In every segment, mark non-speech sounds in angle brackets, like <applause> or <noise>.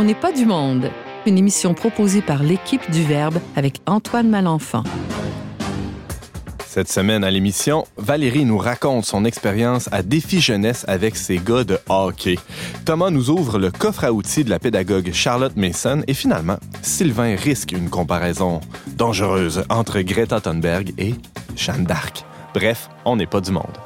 On n'est pas du monde. Une émission proposée par l'équipe du Verbe avec Antoine Malenfant. Cette semaine à l'émission, Valérie nous raconte son expérience à Défi Jeunesse avec ses gars de hockey. Thomas nous ouvre le coffre à outils de la pédagogue Charlotte Mason et finalement, Sylvain risque une comparaison dangereuse entre Greta Thunberg et Jeanne d'Arc. Bref, on n'est pas du monde.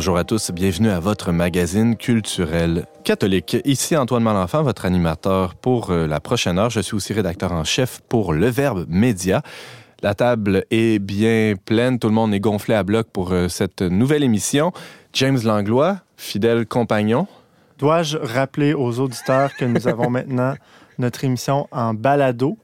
Bonjour à tous, bienvenue à votre magazine culturel catholique. Ici Antoine Malenfant, votre animateur pour euh, la prochaine heure. Je suis aussi rédacteur en chef pour Le Verbe Média. La table est bien pleine, tout le monde est gonflé à bloc pour euh, cette nouvelle émission. James Langlois, fidèle compagnon. Dois-je rappeler aux auditeurs que nous avons <laughs> maintenant notre émission en balado?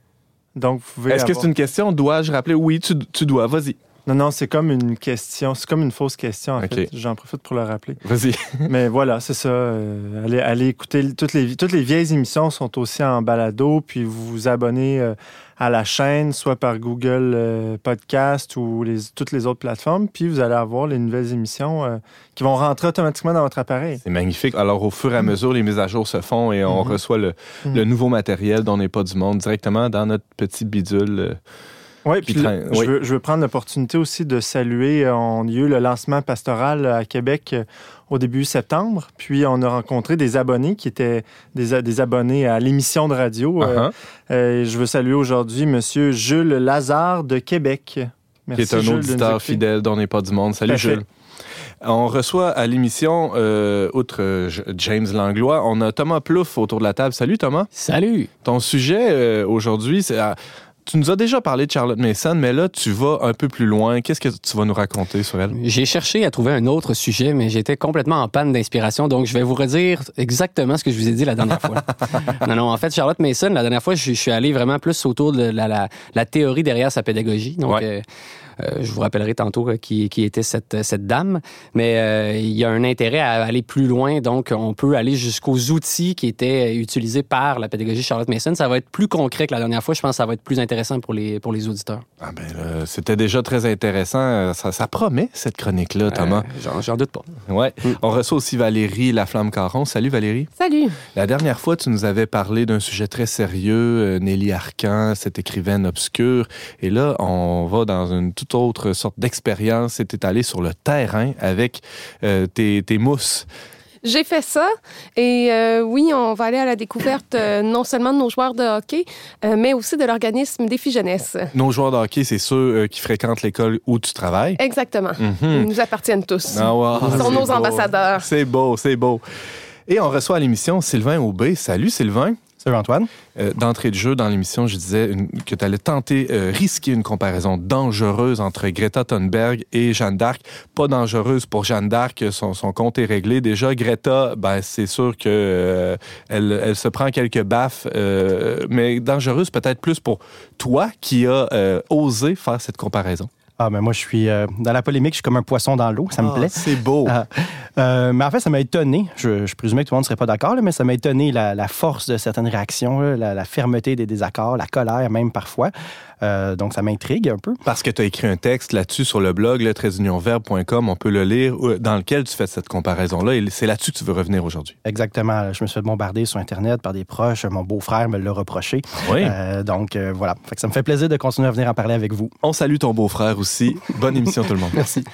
Donc, vous pouvez. Est-ce que c'est une question? Dois-je rappeler? Oui, tu, tu dois. Vas-y. Non, non, c'est comme une question, c'est comme une fausse question, en fait. J'en profite pour le rappeler. Vas-y. <laughs> Mais voilà, c'est ça. Euh, allez, allez, écouter toutes les, toutes les vieilles émissions sont aussi en balado, puis vous vous abonnez euh, à la chaîne, soit par Google euh, Podcast ou les, toutes les autres plateformes, puis vous allez avoir les nouvelles émissions qui vont rentrer automatiquement dans votre appareil. C'est magnifique. Alors, au fur et à mm. mesure, les mises à jour se font et on mm-hmm. reçoit le, mm. le, nouveau matériel dont n'est pas du monde directement dans notre petit bidule. Oui, puis je, veux, je, veux, prendre l'opportunité aussi de saluer, on a eu le lancement pastoral à Québec euh, au début septembre, puis on a rencontré des abonnés qui étaient des, des abonnés à l'émission de radio. Euh, uh-huh. je veux saluer aujourd'hui M. Jules Lazare de Québec. Merci, qui est un auditeur fidèle dont n'est pas du monde. Salut Jules. On reçoit à l'émission, euh, outre James Langlois, on a Thomas Plouffe autour de la table. Salut Thomas. Salut. Ton sujet aujourd'hui, c'est tu nous as déjà parlé de Charlotte Mason, mais là, tu vas un peu plus loin. Qu'est-ce que tu vas nous raconter sur elle? J'ai cherché à trouver un autre sujet, mais j'étais complètement en panne d'inspiration. Donc, je vais vous redire exactement ce que je vous ai dit la dernière fois. <laughs> non, non, en fait, Charlotte Mason, la dernière fois, je, suis allé vraiment plus autour de la, la, théorie derrière sa pédagogie. Donc, euh, je vous rappellerai tantôt euh, qui, qui était cette, cette dame. Mais euh, il y a un intérêt à aller plus loin. Donc, on peut aller jusqu'aux outils qui étaient utilisés par la pédagogie Charlotte Mason. Ça va être plus concret que la dernière fois. Je pense que ça va être plus intéressant pour les, pour les auditeurs. Ah ben, c'était déjà très intéressant. Ça, ça promet, cette chronique-là, Thomas. J'en doute pas. Ouais. Mm. On reçoit aussi Valérie Laflamme-Caron. Salut, Valérie. Salut. La dernière fois, tu nous avais parlé d'un sujet très sérieux, Nelly Arcan, cette écrivaine obscure. Et là, on va dans une toute autre sorte d'expérience. C'était allé sur le terrain avec euh, tes, mousses. J'ai fait ça et euh, oui, on va aller à la découverte euh, non seulement de nos joueurs de hockey, mais aussi de l'organisme Défi Jeunesse. Nos joueurs de hockey, c'est ceux qui fréquentent l'école où tu travailles. Exactement. Mhm. Ils nous appartiennent tous. Ah, Ils sont nos ambassadeurs. C'est beau, c'est beau. Et on reçoit à l'émission Sylvain Aubé. Salut Sylvain. Euh, d'entrée de jeu, dans l'émission, je disais que tu allais tenter, euh, risquer une comparaison dangereuse entre Greta Thunberg et Jeanne d'Arc. Pas dangereuse pour Jeanne d'Arc, son, son, compte est réglé. Déjà, Greta, ben, c'est sûr que euh, se prend quelques baffes, mais dangereuse peut-être plus pour toi qui as osé faire cette comparaison. Ah, mais moi, je suis euh, dans la polémique, je suis comme un poisson dans l'eau, ça me ah, plaît. C'est beau. Euh, euh, mais en fait, ça m'a étonné. Je, je, présumais que tout le monde ne serait pas d'accord, mais ça m'a étonné la, force de certaines réactions, la, la, fermeté des désaccords, la colère même parfois. Euh, donc, ça m'intrigue un peu. Parce que tu as écrit un texte là-dessus sur le blog, le on peut le lire, dans lequel tu fais cette comparaison-là. Et c'est là-dessus que tu veux revenir aujourd'hui. Exactement. Je me suis fait bombarder sur Internet par des proches. Mon beau-frère me l'a reproché. Oui. Euh, donc, euh, voilà. Fait que ça me fait plaisir de continuer à venir en parler avec vous. On salue ton beau-frère aussi. Bonne émission, tout le monde. <laughs> Merci.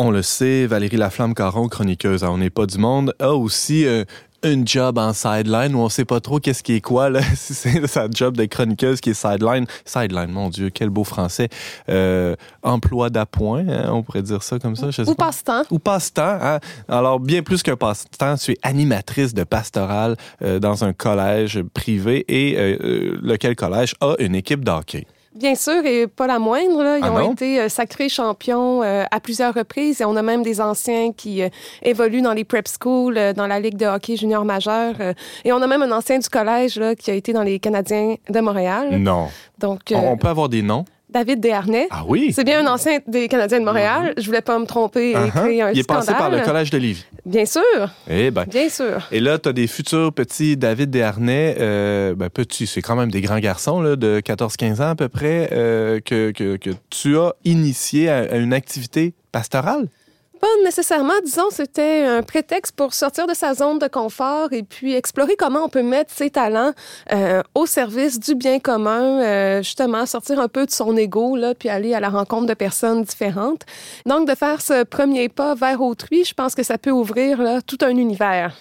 On le sait, Valérie Laflamme-Caron, chroniqueuse On n'est pas du monde, a aussi euh, une job en sideline où on sait pas trop qu'est-ce qui est quoi là. <laughs> Si c'est sa job de chroniqueuse qui est sideline. Sideline mon dieu quel beau français. Euh, emploi d'appoint hein, on pourrait dire ça comme ça je sais ou passe-temps. Ou passe-temps hein? alors bien plus qu'un passe-temps tu es animatrice de pastorale euh, dans un collège privé et lequel collège a une équipe d'hockey Bien sûr, et pas la moindre. Ils Ah ont été euh, sacrés champions euh, à plusieurs reprises. Et on a même des anciens qui euh, évoluent dans les prep schools, euh, dans la Ligue de hockey junior majeur. euh, et on a même un ancien du collège là, qui a été dans les Canadiens de Montréal. Non. Donc, euh, On, on peut avoir des noms? David Desharnais. Ah oui? C'est bien un ancien des Canadiens de Montréal. Je voulais pas me tromper et Uh-huh. créer un Il est scandale. passé par le collège de Lévis. Bien sûr, Eh ben. bien sûr. Et là, tu as des futurs petits David Desharnais, euh, ben petits, c'est quand même des grands garçons là, de 14-15 ans à peu près, euh, que, que, que tu as initié à, à une activité pastorale? Pas nécessairement, disons, c'était un prétexte pour sortir de sa zone de confort et puis explorer comment on peut mettre ses talents euh, au service du bien commun, euh, justement sortir un peu de son ego, là, puis aller à la rencontre de personnes différentes. Donc, de faire ce premier pas vers autrui, je pense que ça peut ouvrir là, tout un univers.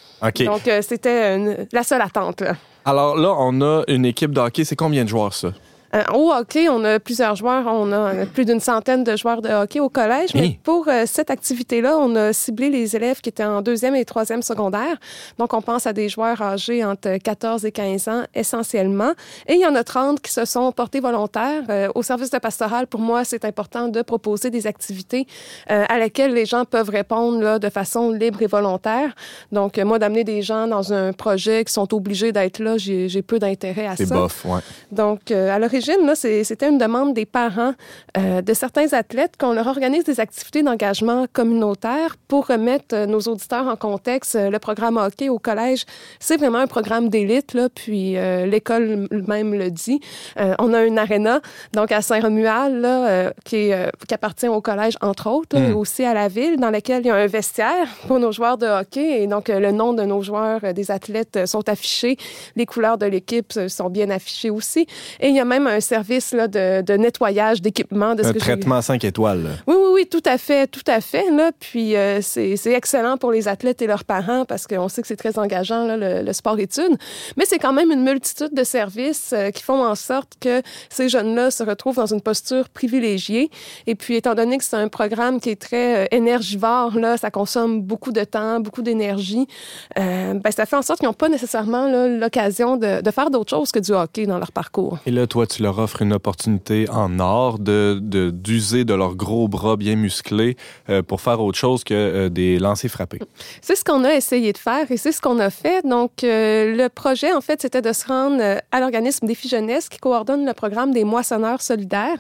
Donc, euh, c'était la seule attente. là. Alors là, on a une équipe de hockey. C'est combien de joueurs, ça? Euh, au hockey, on a plusieurs joueurs. On a plus d'une centaine de joueurs de hockey au collège. Mais Hey. pour euh, cette activité-là, on a ciblé les élèves qui étaient en deuxième et troisième secondaire. Donc, on pense à des joueurs âgés entre 14 et 15 ans essentiellement. Et il y en a 30 qui se sont portés volontaires. Euh, au service de pastoral, pour moi, c'est important de proposer des activités à laquelle les gens peuvent répondre là, de façon libre et volontaire. Donc, moi, d'amener des gens dans un projet qui sont obligés d'être là, j'ai peu d'intérêt à ça. C'est bof, ouais. Donc, à l'origine, c'était une demande des parents euh, de certains athlètes qu'on leur organise des activités d'engagement communautaire pour remettre euh, nos auditeurs en contexte. Euh, le programme hockey au collège, c'est vraiment un programme d'élite, là, puis euh, l'école même le dit. Euh, on a une aréna, donc à Saint-Romuald, qui, appartient au collège, entre autres, là, et aussi à la ville, dans laquelle il y a un vestiaire pour nos joueurs de hockey. Et donc, le nom de nos joueurs, des athlètes, sont affichés. Les couleurs de l'équipe sont bien affichées aussi. Et il y a même un service là, de, de nettoyage d'équipement. De ce Un que traitement 5 étoiles. là. oui, oui, oui, tout à fait, tout à fait. Là. Puis euh, c'est excellent pour les athlètes et leurs parents parce qu'on sait que c'est très engageant, là, le, le sport-études. Mais c'est quand même une multitude de services euh, qui font en sorte que ces jeunes-là se retrouvent dans une posture privilégiée. Et puis, étant donné que c'est un programme qui est très euh, énergivore, là, ça consomme beaucoup de temps, beaucoup d'énergie, euh, ben, ça fait en sorte qu'ils n'ont pas nécessairement l'occasion de, de faire d'autres choses que du hockey dans leur parcours. Et là, toi, tu leur offres une opportunité en or de d'user de, leurs gros bras bien musclés euh, pour faire autre chose que euh, des lancers frappés. C'est ce qu'on a essayé de faire et c'est ce qu'on a fait. Donc, euh, le projet, en fait, c'était de se rendre à l'organisme Défi Jeunesse qui coordonne le programme des moissonneurs solidaires.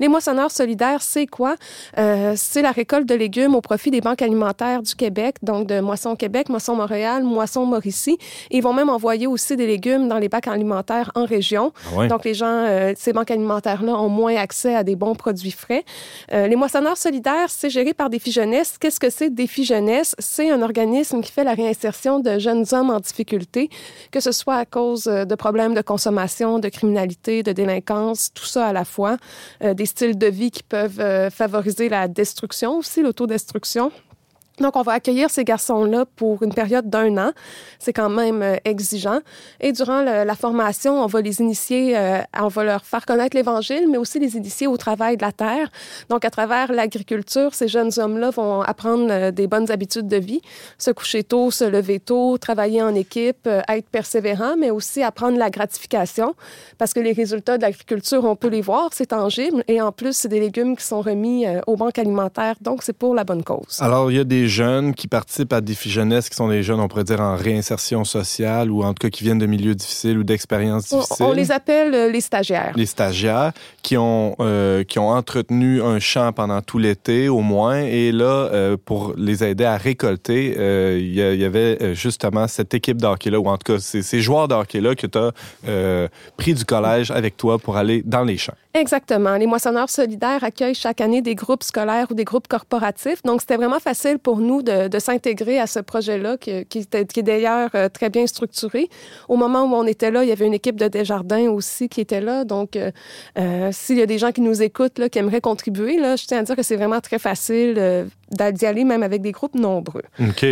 Les moissonneurs solidaires, c'est quoi? C'est la récolte de légumes au profit des banques alimentaires du Québec, donc de Moisson Québec, Moisson Montréal, Moisson Mauricie. Ils vont même envoyer aussi des légumes dans les bacs alimentaires en région. Ah ouais? Donc, les gens, euh, ces banques alimentaires-là ont moins accès à des bons produits frais. Euh, les moissonneurs solidaires, c'est géré par Défi Jeunesse. Qu'est-ce que c'est Défi Jeunesse? C'est un organisme qui fait la réinsertion de jeunes hommes en difficulté, que ce soit à cause euh, de problèmes de consommation, de criminalité, de délinquance, tout ça à la fois. Des styles de vie qui peuvent favoriser la destruction aussi, l'autodestruction. Donc, on va accueillir ces garçons-là pour une période d'un an. C'est quand même euh, exigeant. Et durant la formation, on va les initier, euh, on va leur faire connaître l'Évangile, mais aussi les initier au travail de la terre. Donc, à travers l'agriculture, ces jeunes hommes-là vont apprendre euh, des bonnes habitudes de vie, se coucher tôt, se lever tôt, travailler en équipe, être persévérant, mais aussi apprendre la gratification, parce que les résultats de l'agriculture, on peut les voir, c'est tangible. Et en plus, c'est des légumes qui sont remis aux banques alimentaires, donc c'est pour la bonne cause. Alors, il y a des jeunes qui participent à Défi Jeunesse, qui sont des jeunes, on pourrait dire, en réinsertion sociale ou en tout cas qui viennent de milieux difficiles ou d'expériences difficiles. on les appelle euh, les stagiaires. les stagiaires qui ont euh, qui ont entretenu un champ pendant tout l'été au moins et là euh, pour les aider à récolter euh, il y, avait justement cette équipe de hockey là ou en tout cas ces, ces joueurs de hockey là que tu as pris du collège avec toi pour aller dans les champs. Exactement. Les moissonneurs solidaires accueillent chaque année des groupes scolaires ou des groupes corporatifs. Donc, c'était vraiment facile pour nous de, de s'intégrer à ce projet-là, qui, qui, qui est d'ailleurs euh, très bien structuré. Au moment où on était là, il y avait une équipe de Desjardins aussi qui était là. Donc, euh, euh, s'il y a des gens qui nous écoutent, là, qui aimeraient contribuer, là, je tiens à dire que c'est vraiment très facile euh, d'y aller, même avec des groupes nombreux. OK.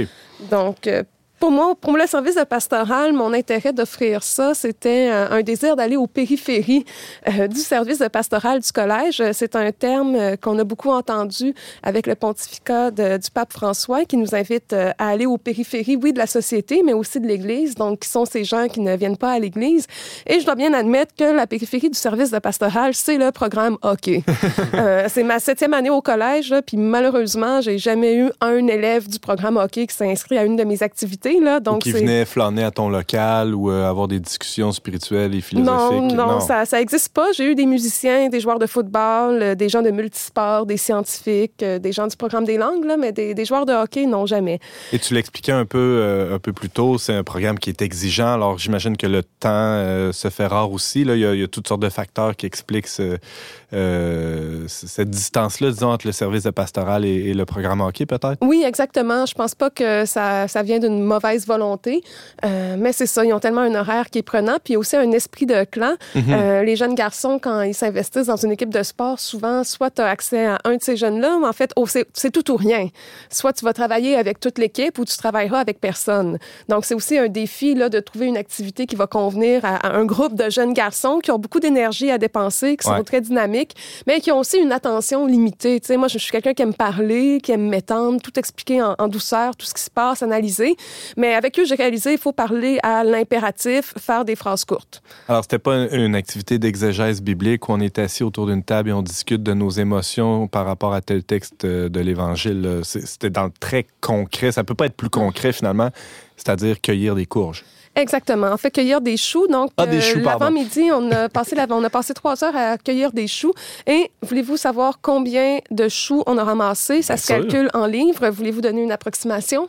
Donc, euh, Pour moi, pour le service de pastoral, mon intérêt d'offrir ça, c'était un, désir d'aller aux périphéries euh, du service de pastoral du collège. C'est un terme euh, qu'on a beaucoup entendu avec le pontificat du pape François qui nous invite euh, à aller aux périphéries, oui, de la société, mais aussi de l'Église, donc qui sont ces gens qui ne viennent pas à l'Église. Et je dois bien admettre que la périphérie du service de pastoral, c'est le programme hockey. <laughs> c'est ma septième année au collège, puis malheureusement, j'ai jamais eu un élève du programme hockey qui s'est inscrit à une de mes activités donc, qui venait flâner à ton local ou euh, avoir des discussions spirituelles et philosophiques? Non, non, ça n'existe pas. J'ai eu des musiciens, des joueurs de football, euh, des gens de multisports, des scientifiques, euh, des gens du programme des langues, là, mais des, joueurs de hockey, non, jamais. Et tu l'expliquais un peu, un peu plus tôt, c'est un programme qui est exigeant. Alors, j'imagine que le temps se fait rare aussi. Là. Il, y a, toutes sortes de facteurs qui expliquent cette distance-là, disons, entre le service de pastoral et, le programme hockey, peut-être? Oui, exactement. Je pense pas que ça, ça vient d'une mauvaise volonté. Euh, mais c'est ça, ils ont tellement un horaire qui est prenant, puis aussi un esprit de clan. Mhm. Euh, les jeunes garçons, quand ils s'investissent dans une équipe de sport, souvent, soit tu as accès à un de ces jeunes-là, mais en fait, oh, c'est tout ou rien. Soit tu vas travailler avec toute l'équipe ou tu travailleras avec personne. Donc, c'est aussi un défi là, de trouver une activité qui va convenir à, un groupe de jeunes garçons qui ont beaucoup d'énergie à dépenser, qui sont très dynamiques, mais qui ont aussi une attention limitée. Tu moi, je suis quelqu'un qui aime parler, qui aime m'étendre, tout expliquer en, douceur, tout ce qui se passe, analyser. Mais avec eux, j'ai réalisé il faut parler à l'impératif, faire des phrases courtes. Alors, c'était pas une activité d'exégèse biblique où on est assis autour d'une table et on discute de nos émotions par rapport à tel texte de l'Évangile. C'était dans le très concret. Ça peut pas être plus concret, finalement, c'est-à-dire cueillir des courges. Exactement. On fait cueillir des choux. Donc, ah, euh, l'avant-midi, on a passé on a passé trois heures à cueillir des choux. Et voulez-vous savoir combien de choux on a ramassé? Ça se calcule en livres. Voulez-vous donner une approximation?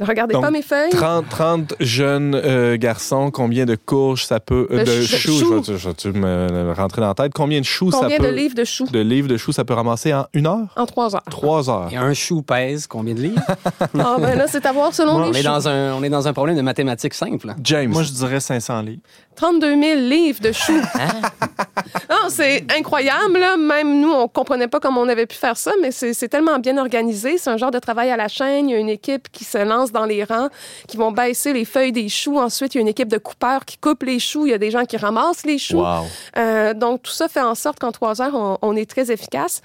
Ne regardez pas mes feuilles. 30, 30 jeunes euh, garçons, combien de courges ça peut. Euh, de, choux, Je, vais, tu me rentrer dans la tête. Combien de choux ça peut. Combien de livres de choux? De livres de choux ça peut ramasser en une heure? En trois heures. Trois heures. Et un chou pèse combien de livres? <laughs> Ah, ben là, c'est à voir selon les on est Dans un, on est dans un problème de mathématiques simple. James. Moi, je dirais 500 livres. 32 000 livres de choux. <laughs> Hein? c'est incroyable. Là. Même nous, on comprenait pas comment on avait pu faire ça, mais c'est tellement bien organisé. C'est un genre de travail à la chaîne. Il y a une équipe qui se lance dans les rangs, qui vont baisser les feuilles des choux. Ensuite, il y a une équipe de coupeurs qui coupe les choux. Il y a des gens qui ramassent les choux. Euh, donc, tout ça fait en sorte qu'en trois heures, on, on est très efficace.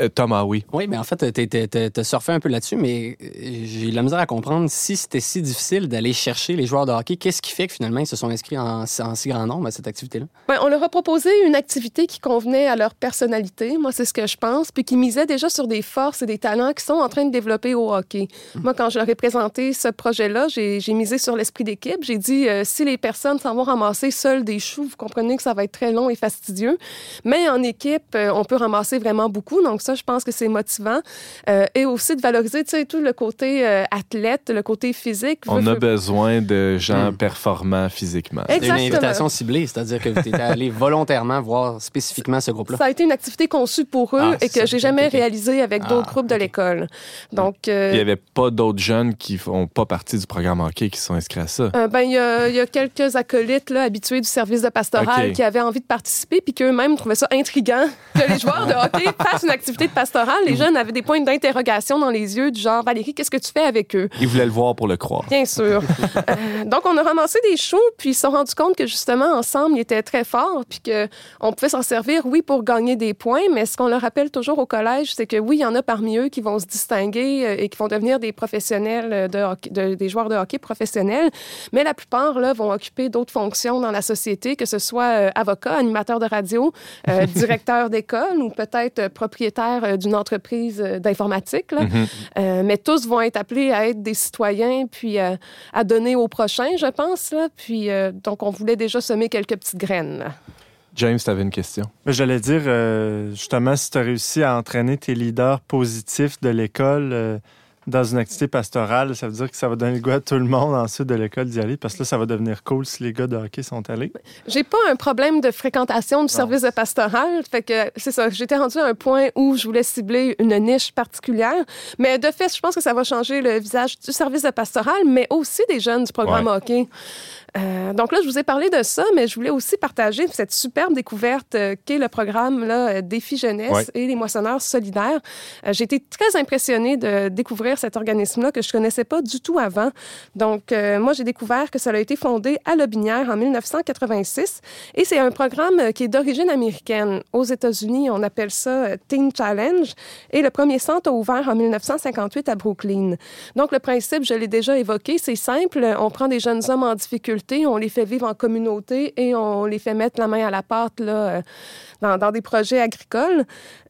Euh, Thomas, oui. Oui, mais en fait, tu as surfé un peu là-dessus, mais euh, j'ai la misère à comprendre si c'était si difficile d'aller chercher les joueurs de hockey. Qu'est-ce qui fait que finalement ils se sont inscrits en, si grand nombre à cette activité-là? Ben, on leur a proposé une activité qui convenait à leur personnalité. Moi, c'est ce que je pense, puis qui misait déjà sur des forces et des talents qui sont en train de développer au hockey. Hum. Moi, quand je leur ai présenté ce projet-là, j'ai misé sur l'esprit d'équipe. J'ai dit, euh, si les personnes s'en vont ramasser seules des choux, vous comprenez que ça va être très long et fastidieux. Mais en équipe, on peut ramasser vraiment beaucoup. Donc, ça, je pense que c'est motivant. Euh, et aussi de valoriser, tu sais, tout le côté euh, athlète, le côté physique. On a besoin de gens hmm. performants physiquement. Exactement. une invitation ciblée, c'est-à-dire que tu es <laughs> allé volontairement voir spécifiquement ce groupe-là. Ça a été une activité conçue pour eux ah, et que j'ai jamais réalisée avec ah, d'autres groupes de l'école. Donc, euh, il n'y avait pas d'autres jeunes qui font pas partie du programme hockey qui sont inscrits à ça. ben, il y, a quelques acolytes là, habitués du service de pastoral qui avaient envie de participer puis qu'eux-mêmes trouvaient ça intriguant que les joueurs de hockey <laughs> fassent une activité de pastoral les jeunes avaient des points d'interrogation dans les yeux, du genre Valérie, qu'est-ce que tu fais avec eux? Ils voulaient le voir pour le croire. Bien sûr. <laughs> Euh, donc, on a ramassé des choux, puis ils se sont rendus compte que justement, ensemble, ils étaient très forts, puis qu'on pouvait s'en servir, oui, pour gagner des points, mais ce qu'on leur rappelle toujours au collège, c'est que oui, il y en a parmi eux qui vont se distinguer euh, et qui vont devenir des professionnels de, hockey, des joueurs de hockey professionnels, mais la plupart là, vont occuper d'autres fonctions dans la société, que ce soit euh, avocat, animateur de radio, <laughs> directeur d'école ou peut-être propriétaire d'une entreprise euh, d'informatique. Euh, mais tous vont être appelés à être des citoyens, puis euh, à donner au prochain, je pense. Là. Puis, donc, on voulait déjà semer quelques petites graines. James, tu avais une question. J'allais dire, justement, si tu as réussi à entraîner tes leaders positifs de l'école dans une activité pastorale, ça veut dire que ça va donner le goût à tout le monde ensuite de l'école d'y aller, parce que là, ça va devenir cool si les gars de hockey sont allés. J'ai pas un problème de fréquentation du service de pastoral, fait que c'est ça. J'étais rendu à un point où je voulais cibler une niche particulière, mais de fait, je pense que ça va changer le visage du service de pastoral, mais aussi des jeunes du programme hockey. Euh, donc là, je vous ai parlé de ça, mais je voulais aussi partager cette superbe découverte euh, qu'est le programme là, Défi Jeunesse et les moissonneurs solidaires. Euh, j'ai été très impressionnée de découvrir cet organisme-là que je connaissais pas du tout avant. Donc, euh, moi, j'ai découvert que ça a été fondé à Lobinière en 1986 et c'est un programme qui est d'origine américaine. Aux États-Unis, on appelle ça Teen Challenge et le premier centre a ouvert en 1958 à Brooklyn. Donc, le principe, je l'ai déjà évoqué, c'est simple. On prend des jeunes hommes en difficulté, on les fait vivre en communauté et on les fait mettre la main à la pâte là, dans, des projets agricoles.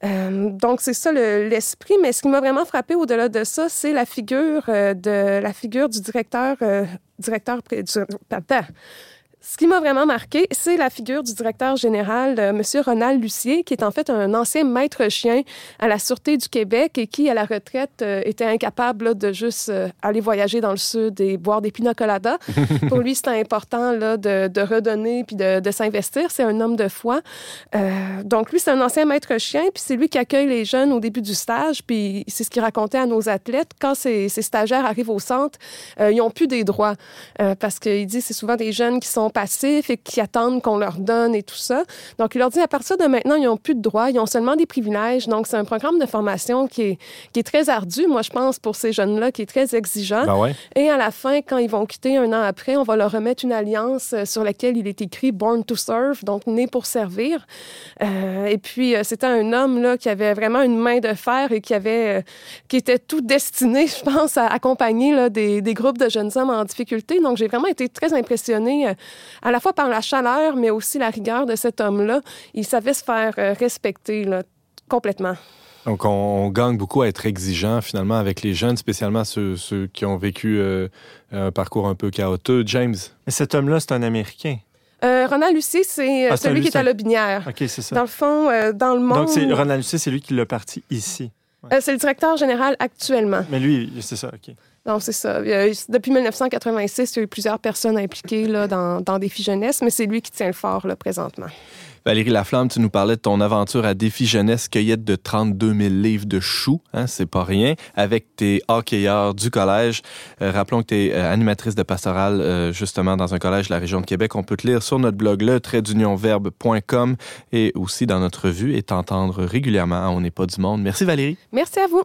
Euh, donc, c'est ça l'esprit. Mais ce qui m'a vraiment frappé au-delà de ça, c'est la figure euh, la figure du directeur, euh, directeur, du, ce qui m'a vraiment marqué, c'est la figure du directeur général, euh, M. Ronald Lucier, qui est en fait un ancien maître chien à la Sûreté du Québec et qui, à la retraite, euh, était incapable de juste euh, aller voyager dans le sud et boire des pina coladas. <laughs> Pour lui, c'était important là, de, de, redonner puis de, de s'investir. C'est un homme de foi. donc, lui, c'est un ancien maître chien, puis c'est lui qui accueille les jeunes au début du stage, puis c'est ce qu'il racontait à nos athlètes. Quand ces, ces stagiaires arrivent au centre, ils n'ont plus des droits parce qu'il dit c'est souvent des jeunes qui sont passifs et qui attendent qu'on leur donne et tout ça. Donc, il leur dit à partir de maintenant, ils n'ont plus de droits, ils ont seulement des privilèges. Donc, c'est un programme de formation qui est, qui est très ardu, moi, je pense, pour ces jeunes-là, qui est très exigeant. Ben ouais. Et à la fin, quand ils vont quitter un an après, on va leur remettre une alliance euh, sur laquelle il est écrit Born to Serve, donc né pour servir. Euh, et puis, euh, c'était un homme là, qui avait vraiment une main de fer et qui, avait, euh, qui était tout destiné, je pense, à accompagner là, des, des groupes de jeunes hommes en difficulté. Donc, j'ai vraiment été très impressionnée à la fois par la chaleur, mais aussi la rigueur de cet homme-là. Il savait se faire euh, respecter là, complètement. Donc, on, gagne beaucoup à être exigeant, finalement, avec les jeunes, spécialement ceux, ceux qui ont vécu euh, un parcours un peu chaotique. James? Mais cet homme-là, c'est un Américain. Euh, Ronald Lucier, c'est Ah, celui lui, qui est à Lobinière. OK, c'est ça. Dans le fond, euh, dans le monde, Donc, c'est Ronald Lucier, c'est lui qui l'a parti ici. euh, c'est le directeur général actuellement. Mais lui, c'est ça, OK. Donc, c'est ça. Euh, depuis 1986, il y a eu plusieurs personnes impliquées là, dans, dans Défi Jeunesse, mais c'est lui qui tient le fort là, présentement. Valérie Laflamme, tu nous parlais de ton aventure à Défi Jeunesse, cueillette de 32 000 livres de choux, hein, c'est pas rien, avec tes hockeyeurs du collège. Euh, rappelons que tu es animatrice de pastorale euh, justement dans un collège de la région de Québec. On peut te lire sur notre blog le traitdunionverbe.com et aussi dans notre revue et t'entendre régulièrement à On n'est pas du monde. Merci Valérie. Merci à vous.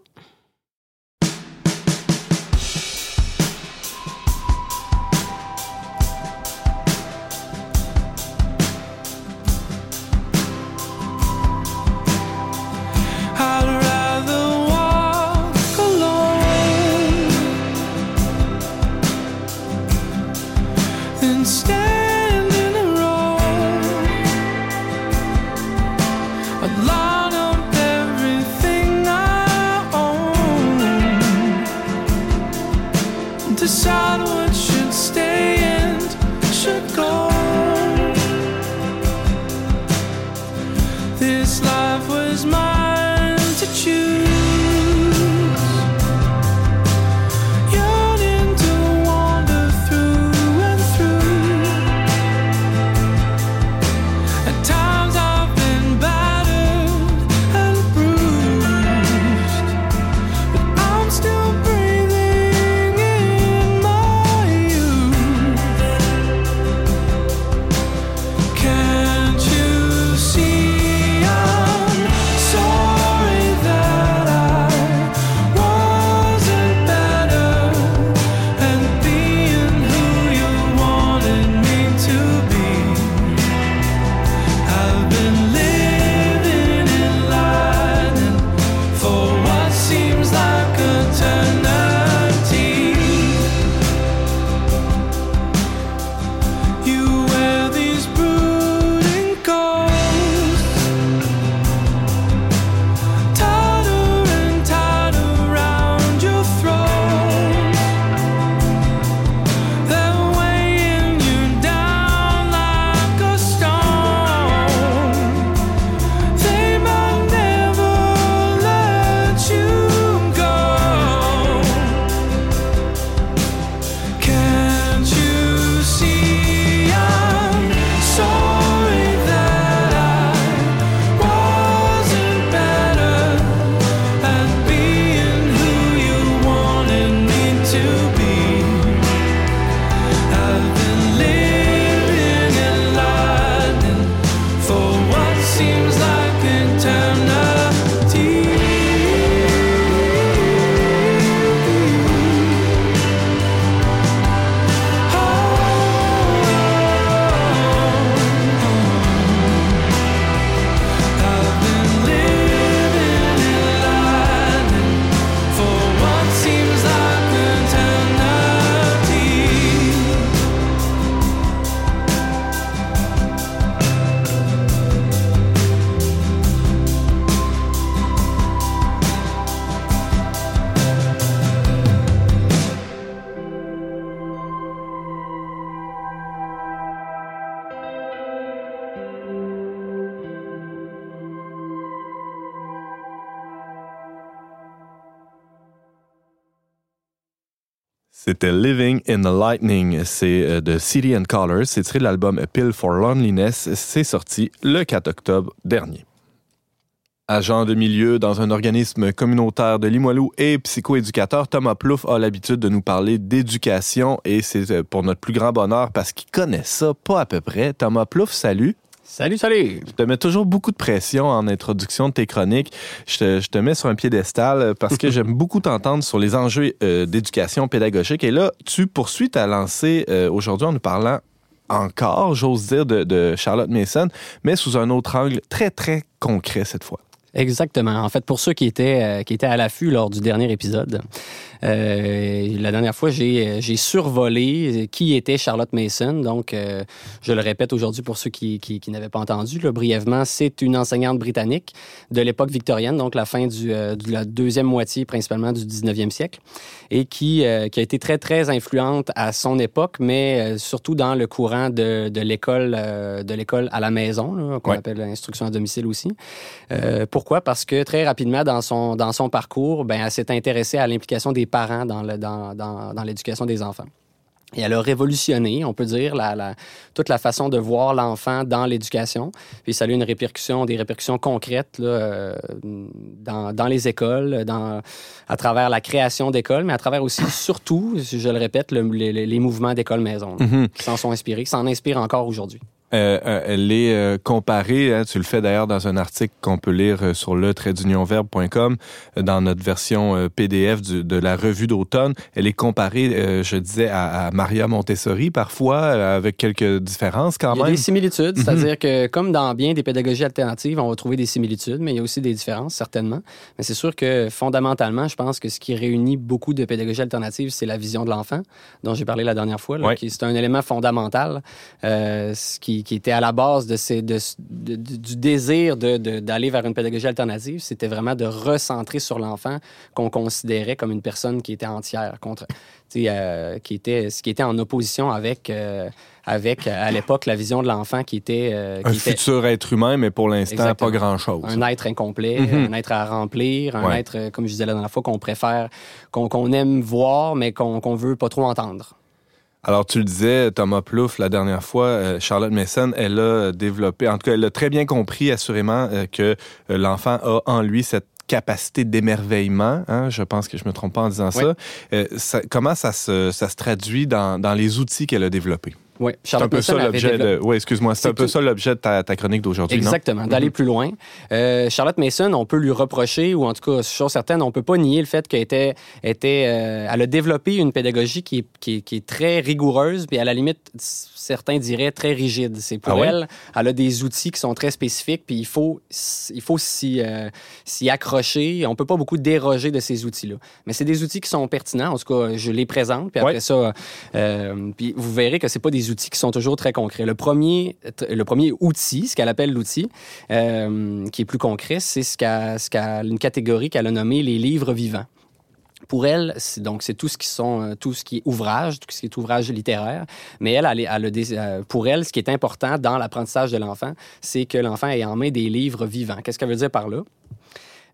C'était Living in the Lightning. C'est euh, de City and Colors. C'est tiré de l'album Pill for Loneliness. C'est sorti le 4 octobre dernier. Agent de milieu dans un organisme communautaire de Limoilou et psychoéducateur, Thomas Plouffe a l'habitude de nous parler d'éducation et c'est euh, pour notre plus grand bonheur parce qu'il connaît ça pas à peu près. Thomas Plouffe, salut. Salut, salut! Je te mets toujours beaucoup de pression en introduction de tes chroniques. Je te, je te mets sur un piédestal euh, parce que <laughs> j'aime beaucoup t'entendre sur les enjeux euh, d'éducation pédagogique. Et là, tu poursuis ta lancée euh, aujourd'hui en nous parlant encore, j'ose dire, de, de Charlotte Mason, mais sous un autre angle très, très concret cette fois. Exactement. En fait, pour ceux qui étaient, euh, qui étaient à l'affût lors du dernier épisode, la dernière fois, j'ai j'ai survolé qui était Charlotte Mason. Donc, euh, je le répète aujourd'hui pour ceux qui, qui, qui n'avaient pas entendu, là, brièvement, c'est une enseignante britannique de l'époque victorienne, donc la fin du, euh, de la deuxième moitié principalement du 19e siècle, et qui, euh, qui a été très, très influente à son époque, mais euh, surtout dans le courant de, de l'école euh, de l'école à la maison, qu'on Ouais. appelle l'instruction à domicile aussi. Euh, pourquoi? Parce que très rapidement, dans son, dans son parcours, ben, elle s'est intéressée à l'implication des parents dans, le, dans, dans, dans l'éducation des enfants. Et elle a révolutionné, on peut dire, la, la- toute la façon de voir l'enfant dans l'éducation. Puis ça a eu une répercussion, des répercussions concrètes là, euh, dans, dans les écoles, dans, à travers la création d'écoles, mais à travers aussi, <coughs> surtout, je le répète, le- les, les mouvements d'école-maison là, Mhm. qui s'en sont inspirés, qui s'en inspirent encore aujourd'hui. Euh, euh, elle est euh, comparée, hein, tu le fais d'ailleurs dans un article qu'on peut lire euh, sur le traitdunionverbe.com euh, dans notre version euh, PDF du- de la revue d'automne. Elle est comparée, je disais, à, à Maria Montessori parfois, avec quelques différences quand Il y a même. des similitudes, Mhm. c'est-à-dire que comme dans bien des pédagogies alternatives, on va trouver des similitudes, mais il y a aussi des différences, certainement. Mais c'est sûr que fondamentalement, je pense que ce qui réunit beaucoup de pédagogies alternatives, c'est la vision de l'enfant, dont j'ai parlé la dernière fois, là, Ouais. qui c'est un élément fondamental, ce qui, qui était à la base de ces, de, de- de- du désir d'aller vers une pédagogie alternative, c'était vraiment de recentrer sur l'enfant qu'on considérait comme une personne qui était entière, contre, euh, qui était, ce qui était en opposition avec, euh, avec euh, à l'époque la vision de l'enfant qui était, euh, Un était futur être humain, mais pour l'instant, pas grand-chose. un être incomplet, Mhm. un être à remplir, un Ouais. être, comme je disais la dernière fois, qu'on préfère, qu'on aime voir, mais qu'on qu'on veut pas trop entendre. Alors, tu le disais, Thomas Plouffe, la dernière fois, euh, Charlotte Mason, elle a développé, en tout cas, elle a très bien compris, assurément, euh, que euh, l'enfant a en lui cette capacité d'émerveillement. hein, je pense que je me trompe pas en disant ça. Euh, ça- Comment ça se, ça se traduit dans, dans les outils qu'elle a développés? Oui, C'est un Charlotte peu ça l'objet de... Oui, excuse-moi. C'est un peu tout- ça l'objet de ta, ta chronique d'aujourd'hui? Exactement, d'aller Mhm. plus loin. Euh, Charlotte Mason, on peut lui reprocher, ou en tout cas, chose certaine, on peut pas nier le fait qu'elle était, était, euh, elle a développé une pédagogie qui est, qui est- qui est très rigoureuse, puis à la limite, certains diraient très rigide. C'est pour Ah elle, elle a des outils qui sont très spécifiques, puis il faut, il faut s'y, euh, s'y accrocher. On peut pas beaucoup déroger de ces outils-là. Mais c'est des outils qui sont pertinents. En tout cas, je les présente, puis après ça, puis vous verrez que c'est pas des outils qui sont toujours très concrets. Le premier, le premier outil, ce qu'elle appelle l'outil, euh, qui est plus concret, c'est ce ce une catégorie qu'elle a nommée les livres vivants. Pour elle, c'est, donc c'est tout ce qui sont euh, tout ce qui est ouvrage, tout ce qui est ouvrage littéraire. Mais elle, elle, elle euh, pour elle, ce qui est important dans l'apprentissage de l'enfant, c'est que l'enfant ait en main des livres vivants. Qu'est-ce qu'elle veut dire par là?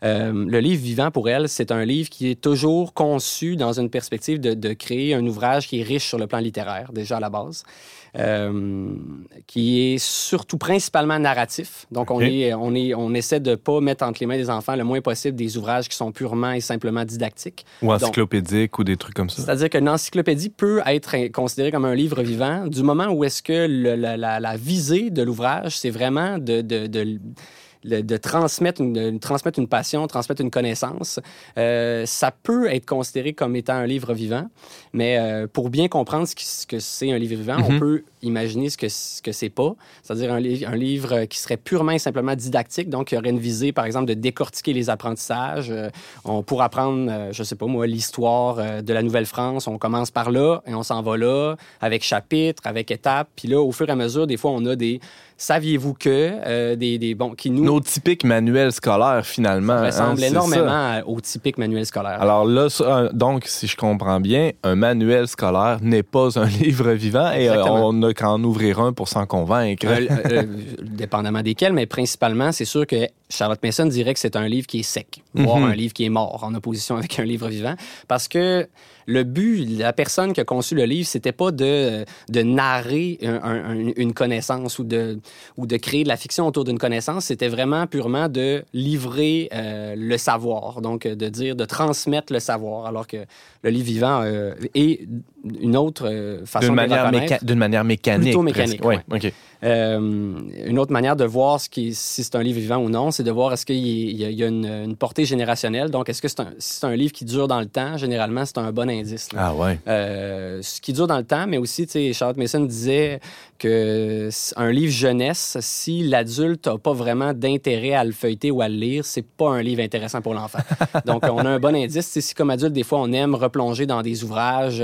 Euh, le livre vivant, pour elle, c'est un livre qui est toujours conçu dans une perspective de, de créer un ouvrage qui est riche sur le plan littéraire, déjà à la base, euh, qui est surtout principalement narratif. Donc, on, est, on, est, on essaie de pas mettre entre les mains des enfants le moins possible des ouvrages qui sont purement et simplement didactiques. Ou encyclopédique ou des trucs comme ça. C'est-à-dire qu'une encyclopédie peut être considérée comme un livre vivant du moment où est-ce que le- la, la- la visée de l'ouvrage, c'est vraiment de, de- de- de- de transmettre, une, de transmettre une passion, transmettre une connaissance. Euh, ça peut être considéré comme étant un livre vivant, mais euh, pour bien comprendre ce, qui- ce que c'est un livre vivant, on Mhm. peut imaginer ce que, ce que c'est pas. C'est-à-dire un, li- un livre qui serait purement et simplement didactique, donc qui aurait une visée, par exemple, de décortiquer les apprentissages. Euh, on pour apprendre, je sais pas moi, l'histoire de la Nouvelle-France, on commence par là et on s'en va là, avec chapitres, avec étapes. Puis là, au fur et à mesure, des fois, on a des saviez-vous que, euh, des, des, bon, qui nous Nos typiques manuels scolaires, finalement. hein, ressemblent c'est ça. énormément à- au typique manuel scolaire. Alors là, ça, donc, si je comprends bien, un manuel scolaire n'est pas un <laughs> livre vivant et euh, on n'a qu'à en ouvrir un pour s'en convaincre. Euh, dépendamment desquels, mais principalement, c'est sûr que Charlotte Mason dirait que c'est un livre qui est sec, voire Mhm. un livre qui est mort, en opposition avec un livre vivant, parce que le but, la personne qui a conçu le livre, c'était pas de, de narrer un- un- une connaissance ou de, ou de créer de la fiction autour d'une connaissance, c'était vraiment purement de livrer euh, le savoir, donc de dire, de transmettre le savoir, alors que le livre vivant euh, est une autre euh, façon D'une de manière, méca- d'une manière mécanique. Plutôt mécanique, Ouais. Euh, une autre manière de voir ce qui, si c'est un livre vivant ou non, c'est de voir est-ce qu'il y, il y a- il y a une, une portée générationnelle. Donc, est-ce que c'est un, si c'est un livre qui dure dans le temps? Généralement, c'est un bon indice. là. Ah ouais. Euh, ce qui dure dans le temps, mais aussi, tu sais, Charlotte Mason disait que un livre jeunesse, si l'adulte n'a pas vraiment d'intérêt à le feuilleter ou à le lire, c'est pas un livre intéressant pour l'enfant. <laughs> Donc, on a un bon indice. C'est si comme adulte, des fois, on aime replonger dans des ouvrages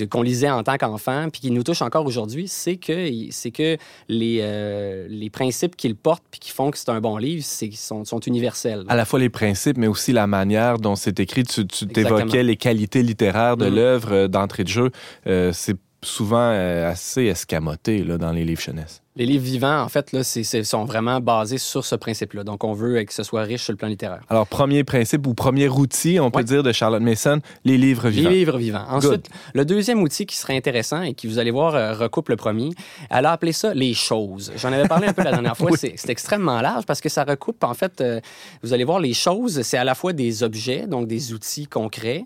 de, qu'on lisait en tant qu'enfant, puis qui nous touchent encore aujourd'hui, c'est que, c'est que les, euh, les principes qu'ils portent puis qui font que c'est un bon livre, c'est, sont, sont universels. À la fois les principes, mais aussi la manière dont c'est écrit. Tu, tu t'évoquais les qualités littéraires de Mhm. l'œuvre euh, d'entrée de jeu. Euh, c'est souvent assez escamoté là, dans les livres jeunesse. Les livres vivants, en fait, là, c'est, c'est- sont vraiment basés sur ce principe-là. Donc, on veut que ce soit riche sur le plan littéraire. Alors, premier principe ou premier outil, on peut dire, de Charlotte Mason, les livres vivants. Les livres vivants. Ensuite, le deuxième outil qui serait intéressant et qui, vous allez voir, euh, recoupe le premier, elle a appelé ça les choses. J'en avais parlé un peu la dernière <laughs> fois. Oui. C'est, extrêmement large parce que ça recoupe, en fait, euh, vous allez voir, les choses, c'est à la fois des objets, donc des outils concrets,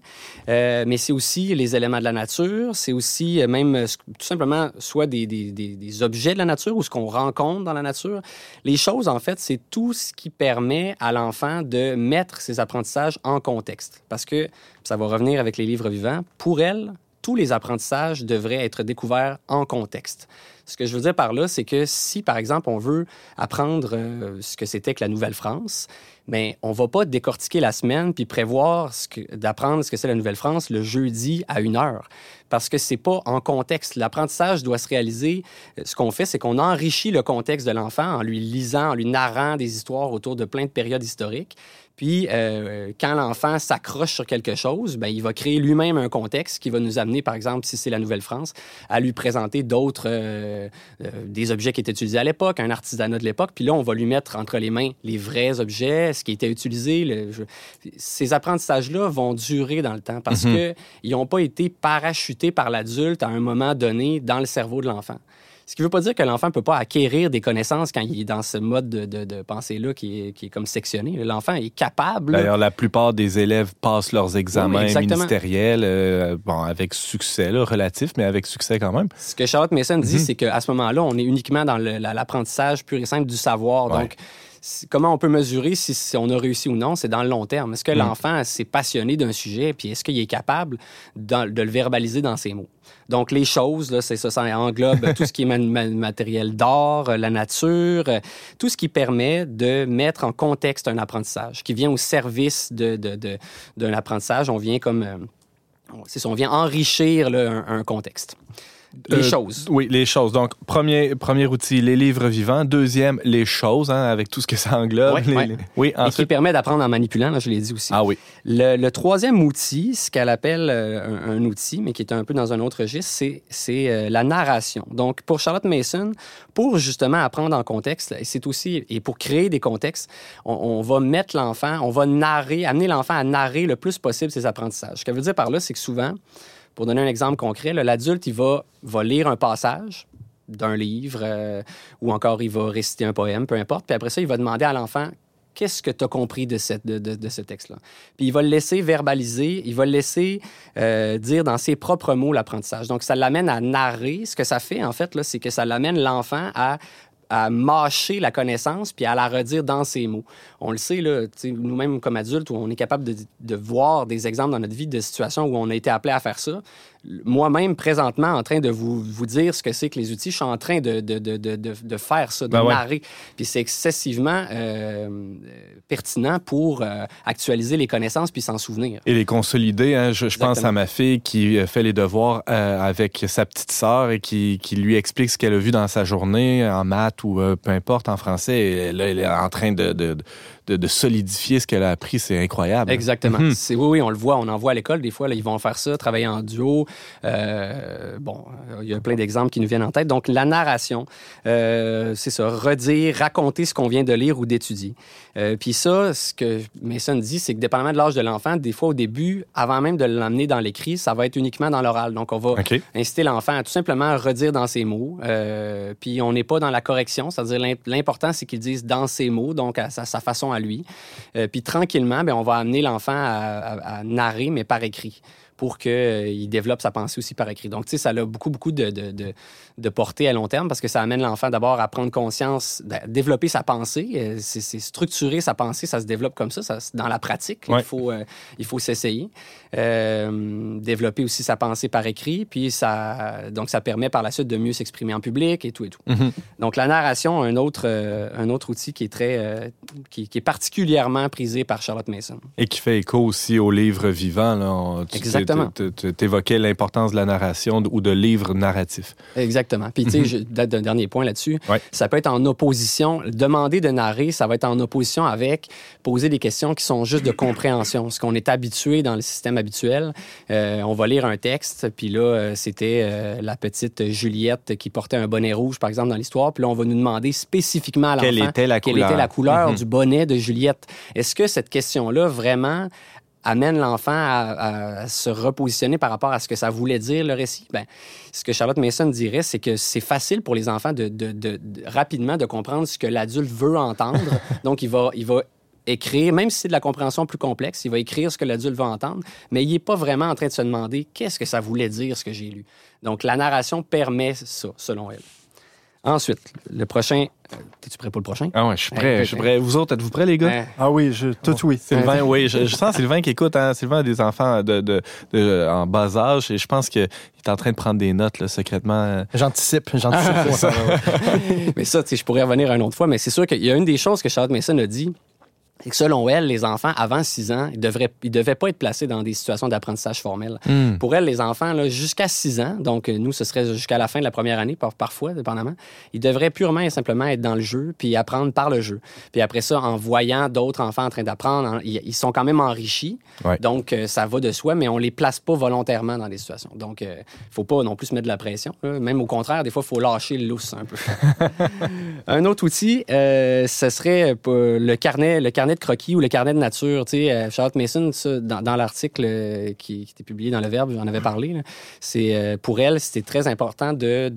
euh, mais c'est aussi les éléments de la nature, c'est aussi euh, même tout simplement soit des, des- des- des objets de la nature ou ce qu'on rencontre dans la nature. Les choses, en fait, c'est tout ce qui permet à l'enfant de mettre ses apprentissages en contexte. Parce que, ça va revenir avec les livres vivants, pour elle, tous les apprentissages devraient être découverts en contexte. Ce que je veux dire par là, c'est que si, par exemple, on veut apprendre euh, ce que c'était que la Nouvelle-France, mais on va pas décortiquer la semaine puis prévoir d'apprendre ce que c'est la Nouvelle-France le jeudi à une heure. Parce que c'est pas en contexte. L'apprentissage doit se réaliser. euh, Ce qu'on fait, c'est qu'on enrichit le contexte de l'enfant en lui lisant, en lui narrant des histoires autour de plein de périodes historiques. Puis, euh, quand l'enfant s'accroche sur quelque chose, ben, il va créer lui-même un contexte qui va nous amener, par exemple, si c'est la Nouvelle-France, à lui présenter d'autres, euh, des objets qui étaient utilisés à l'époque, un artisanat de l'époque. Puis là, on va lui mettre entre les mains les vrais objets, ce qui était utilisé. le- je- Ces apprentissages-là vont durer dans le temps parce Mhm. que qu'ils n'ont pas été parachutés par l'adulte à un moment donné dans le cerveau de l'enfant. Ce qui ne veut pas dire que l'enfant ne peut pas acquérir des connaissances quand il est dans ce mode de, de- de pensée-là qui est, qui est comme sectionné. L'enfant est capable. D'ailleurs, la plupart des élèves passent leurs examens Oui, ministériels, euh, bon, avec succès, là, relatif, mais avec succès quand même. Ce que Charlotte Mason dit, Mhm. c'est qu'à ce moment-là, on est uniquement dans l'apprentissage pur et simple du savoir. Ouais. Donc, comment on peut mesurer si, si on a réussi ou non? C'est dans le long terme. Est-ce que Mhm. l'enfant s'est passionné d'un sujet, puis est-ce qu'il est capable dans- de le verbaliser dans ses mots? Donc, les choses, c'est ça, ça englobe tout ce qui est matériel d'art, euh, la nature, euh, tout ce qui permet de mettre en contexte un apprentissage, qui vient au service d'un apprentissage. On vient comme... euh, c'est ça, on vient enrichir un contexte. Les Euh, choses. Oui, les choses. Donc, premier, premier outil, les livres vivants. Deuxième, les choses, hein, avec tout ce que ça englobe. Ouais, Les- ouais. les- Oui, Et qui permet d'apprendre en manipulant, là, je l'ai dit aussi. Ah oui. Le, le troisième outil, ce qu'elle appelle euh, un, un outil, mais qui est un peu dans un autre registre, c'est, c'est euh, la narration. Donc, pour Charlotte Mason, pour justement apprendre en contexte, et c'est aussi, et pour créer des contextes, on, on va mettre l'enfant, on va narrer, amener l'enfant à narrer le plus possible ses apprentissages. Ce qu'elle veut dire par là, c'est que souvent, pour donner un exemple concret, l'adulte, il va, lire un passage d'un livre euh, ou encore il va réciter un poème, peu importe. Puis après ça, il va demander à l'enfant qu'est-ce que tu as compris de, ce texte-là? Puis il va le laisser verbaliser, il va le laisser euh, dire dans ses propres mots l'apprentissage. Donc ça l'amène à narrer. Ce que ça fait, en fait, c'est que ça l'amène l'enfant à à mâcher la connaissance puis à la redire dans ses mots. On le sait, nous-mêmes comme adultes, on est capable de, de voir des exemples dans notre vie de situations où on a été appelé à faire ça. Moi-même, présentement, en train de vous, vous dire ce que c'est que les outils, je suis en train de, de, de, de, faire ça, de Ben ouais. narrer. Puis c'est excessivement euh, euh, pertinent pour euh, actualiser les connaissances puis s'en souvenir. Et les consolider. hein. Je, je pense à ma fille qui fait les devoirs euh, avec sa petite sœur et qui, qui lui explique ce qu'elle a vu dans sa journée en maths ou peu importe en français. Et là, elle est en train de, de, solidifier ce qu'elle a appris. C'est incroyable. Exactement. Mhm. C'est oui, oui, on le voit, on en voit à l'école des fois. Là, ils vont faire ça, travailler en duo, Euh, bon, il y a plein d'exemples qui nous viennent en tête. Donc, la narration, euh, c'est ça, redire, raconter ce qu'on vient de lire ou d'étudier. Euh, Puis ça, ce que Mason dit, c'est que dépendamment de l'âge de l'enfant, des fois au début, avant même de l'emmener dans l'écrit, ça va être uniquement dans l'oral. Donc, on va inciter l'enfant à tout simplement redire dans ses mots. Puis on n'est pas dans la correction, c'est-à-dire l'im- l'important, c'est qu'il dise dans ses mots, donc à sa, sa façon à lui. Euh, puis tranquillement, ben, on va amener l'enfant à, narrer, mais par écrit pour qu'il développe sa pensée aussi par écrit. Donc, tu sais, ça a beaucoup, beaucoup de, de, de, de portée à long terme parce que ça amène l'enfant d'abord à prendre conscience, à développer sa pensée. Euh, C'est structurer sa pensée, ça se développe comme ça, dans la pratique. Ouais. Il faut, euh, il faut s'essayer. Euh, développer aussi sa pensée par écrit, puis ça, donc ça permet par la suite de mieux s'exprimer en public et tout et tout. Mhm. Donc la narration, un autre, euh, un autre outil qui est très, qui, qui est particulièrement prisé par Charlotte Mason. Et qui fait écho aussi au livre vivant. Là. On- tu- Exactement. Tu évoquais l'importance de la narration ou de livres narratifs. Exactement. Puis, tu sais, d'un dernier point là-dessus, Ouais. ça peut être en opposition. Demander de narrer, ça va être en opposition avec poser des questions qui sont juste de compréhension. Ce qu'on est habitué dans le système habituel, euh, on va lire un texte, puis là, euh, c'était euh, la petite Juliette qui portait un bonnet rouge, par exemple, dans l'histoire. Puis là, on va nous demander spécifiquement à l'enfant Quelle était la quelle couleur? était la couleur Mhm. du bonnet de Juliette. Est-ce que cette question-là, vraiment amène l'enfant à, à se repositionner par rapport à ce que ça voulait dire le récit? Ben, ce que Charlotte Mason dirait, c'est que c'est facile pour les enfants de, de- de- de- rapidement de comprendre ce que l'adulte veut entendre. <laughs> Donc, il va, il va écrire, même si c'est de la compréhension plus complexe, il va écrire ce que l'adulte veut entendre, mais il n'est pas vraiment en train de se demander qu'est-ce que ça voulait dire, ce que j'ai lu. Donc, la narration permet ça, selon elle. Ensuite, le prochain. euh, Es-tu prêt pour le prochain? Ah ouais, je suis prêt. je suis prêt. Vous autres, êtes-vous prêts, les gars? Ah oui, je, tout oui. Sylvain, oui, je, je <laughs> sens Sylvain qui écoute. Hein. Sylvain a des enfants de, de- de- en bas âge et je pense qu'il est en train de prendre des notes là, secrètement. J'anticipe, j'anticipe. <laughs> ça. <laughs> mais ça, tu sais, je pourrais revenir une autre fois, mais c'est sûr qu'il y a une des choses que Charlotte Mason a dit, c'est que selon elle, les enfants, avant 6 ans, ils ne ils devaient pas être placés dans des situations d'apprentissage formel. Hmm. Pour elle, les enfants, jusqu'à 6 ans, donc euh, nous, ce serait jusqu'à la fin de la première année, par- parfois, dépendamment, ils devraient purement et simplement être dans le jeu, puis apprendre par le jeu. Puis après ça, en voyant d'autres enfants en train d'apprendre, en- ils, ils sont quand même enrichis. Ouais. Donc, euh, ça va de soi, mais on les place pas volontairement dans des situations. Donc, il faut pas non plus se mettre de la pression. là. Même au contraire, des fois, il faut lâcher le lousse un peu. <laughs> un autre outil, euh, ce serait pour le carnet, le carnet de croquis ou le carnet de nature. Tu sais, euh, Charlotte Mason, ça, dans, dans l'article euh, qui, qui était publié dans le Verbe, j'en avais parlé. là, C'est euh, pour elle, c'était très important de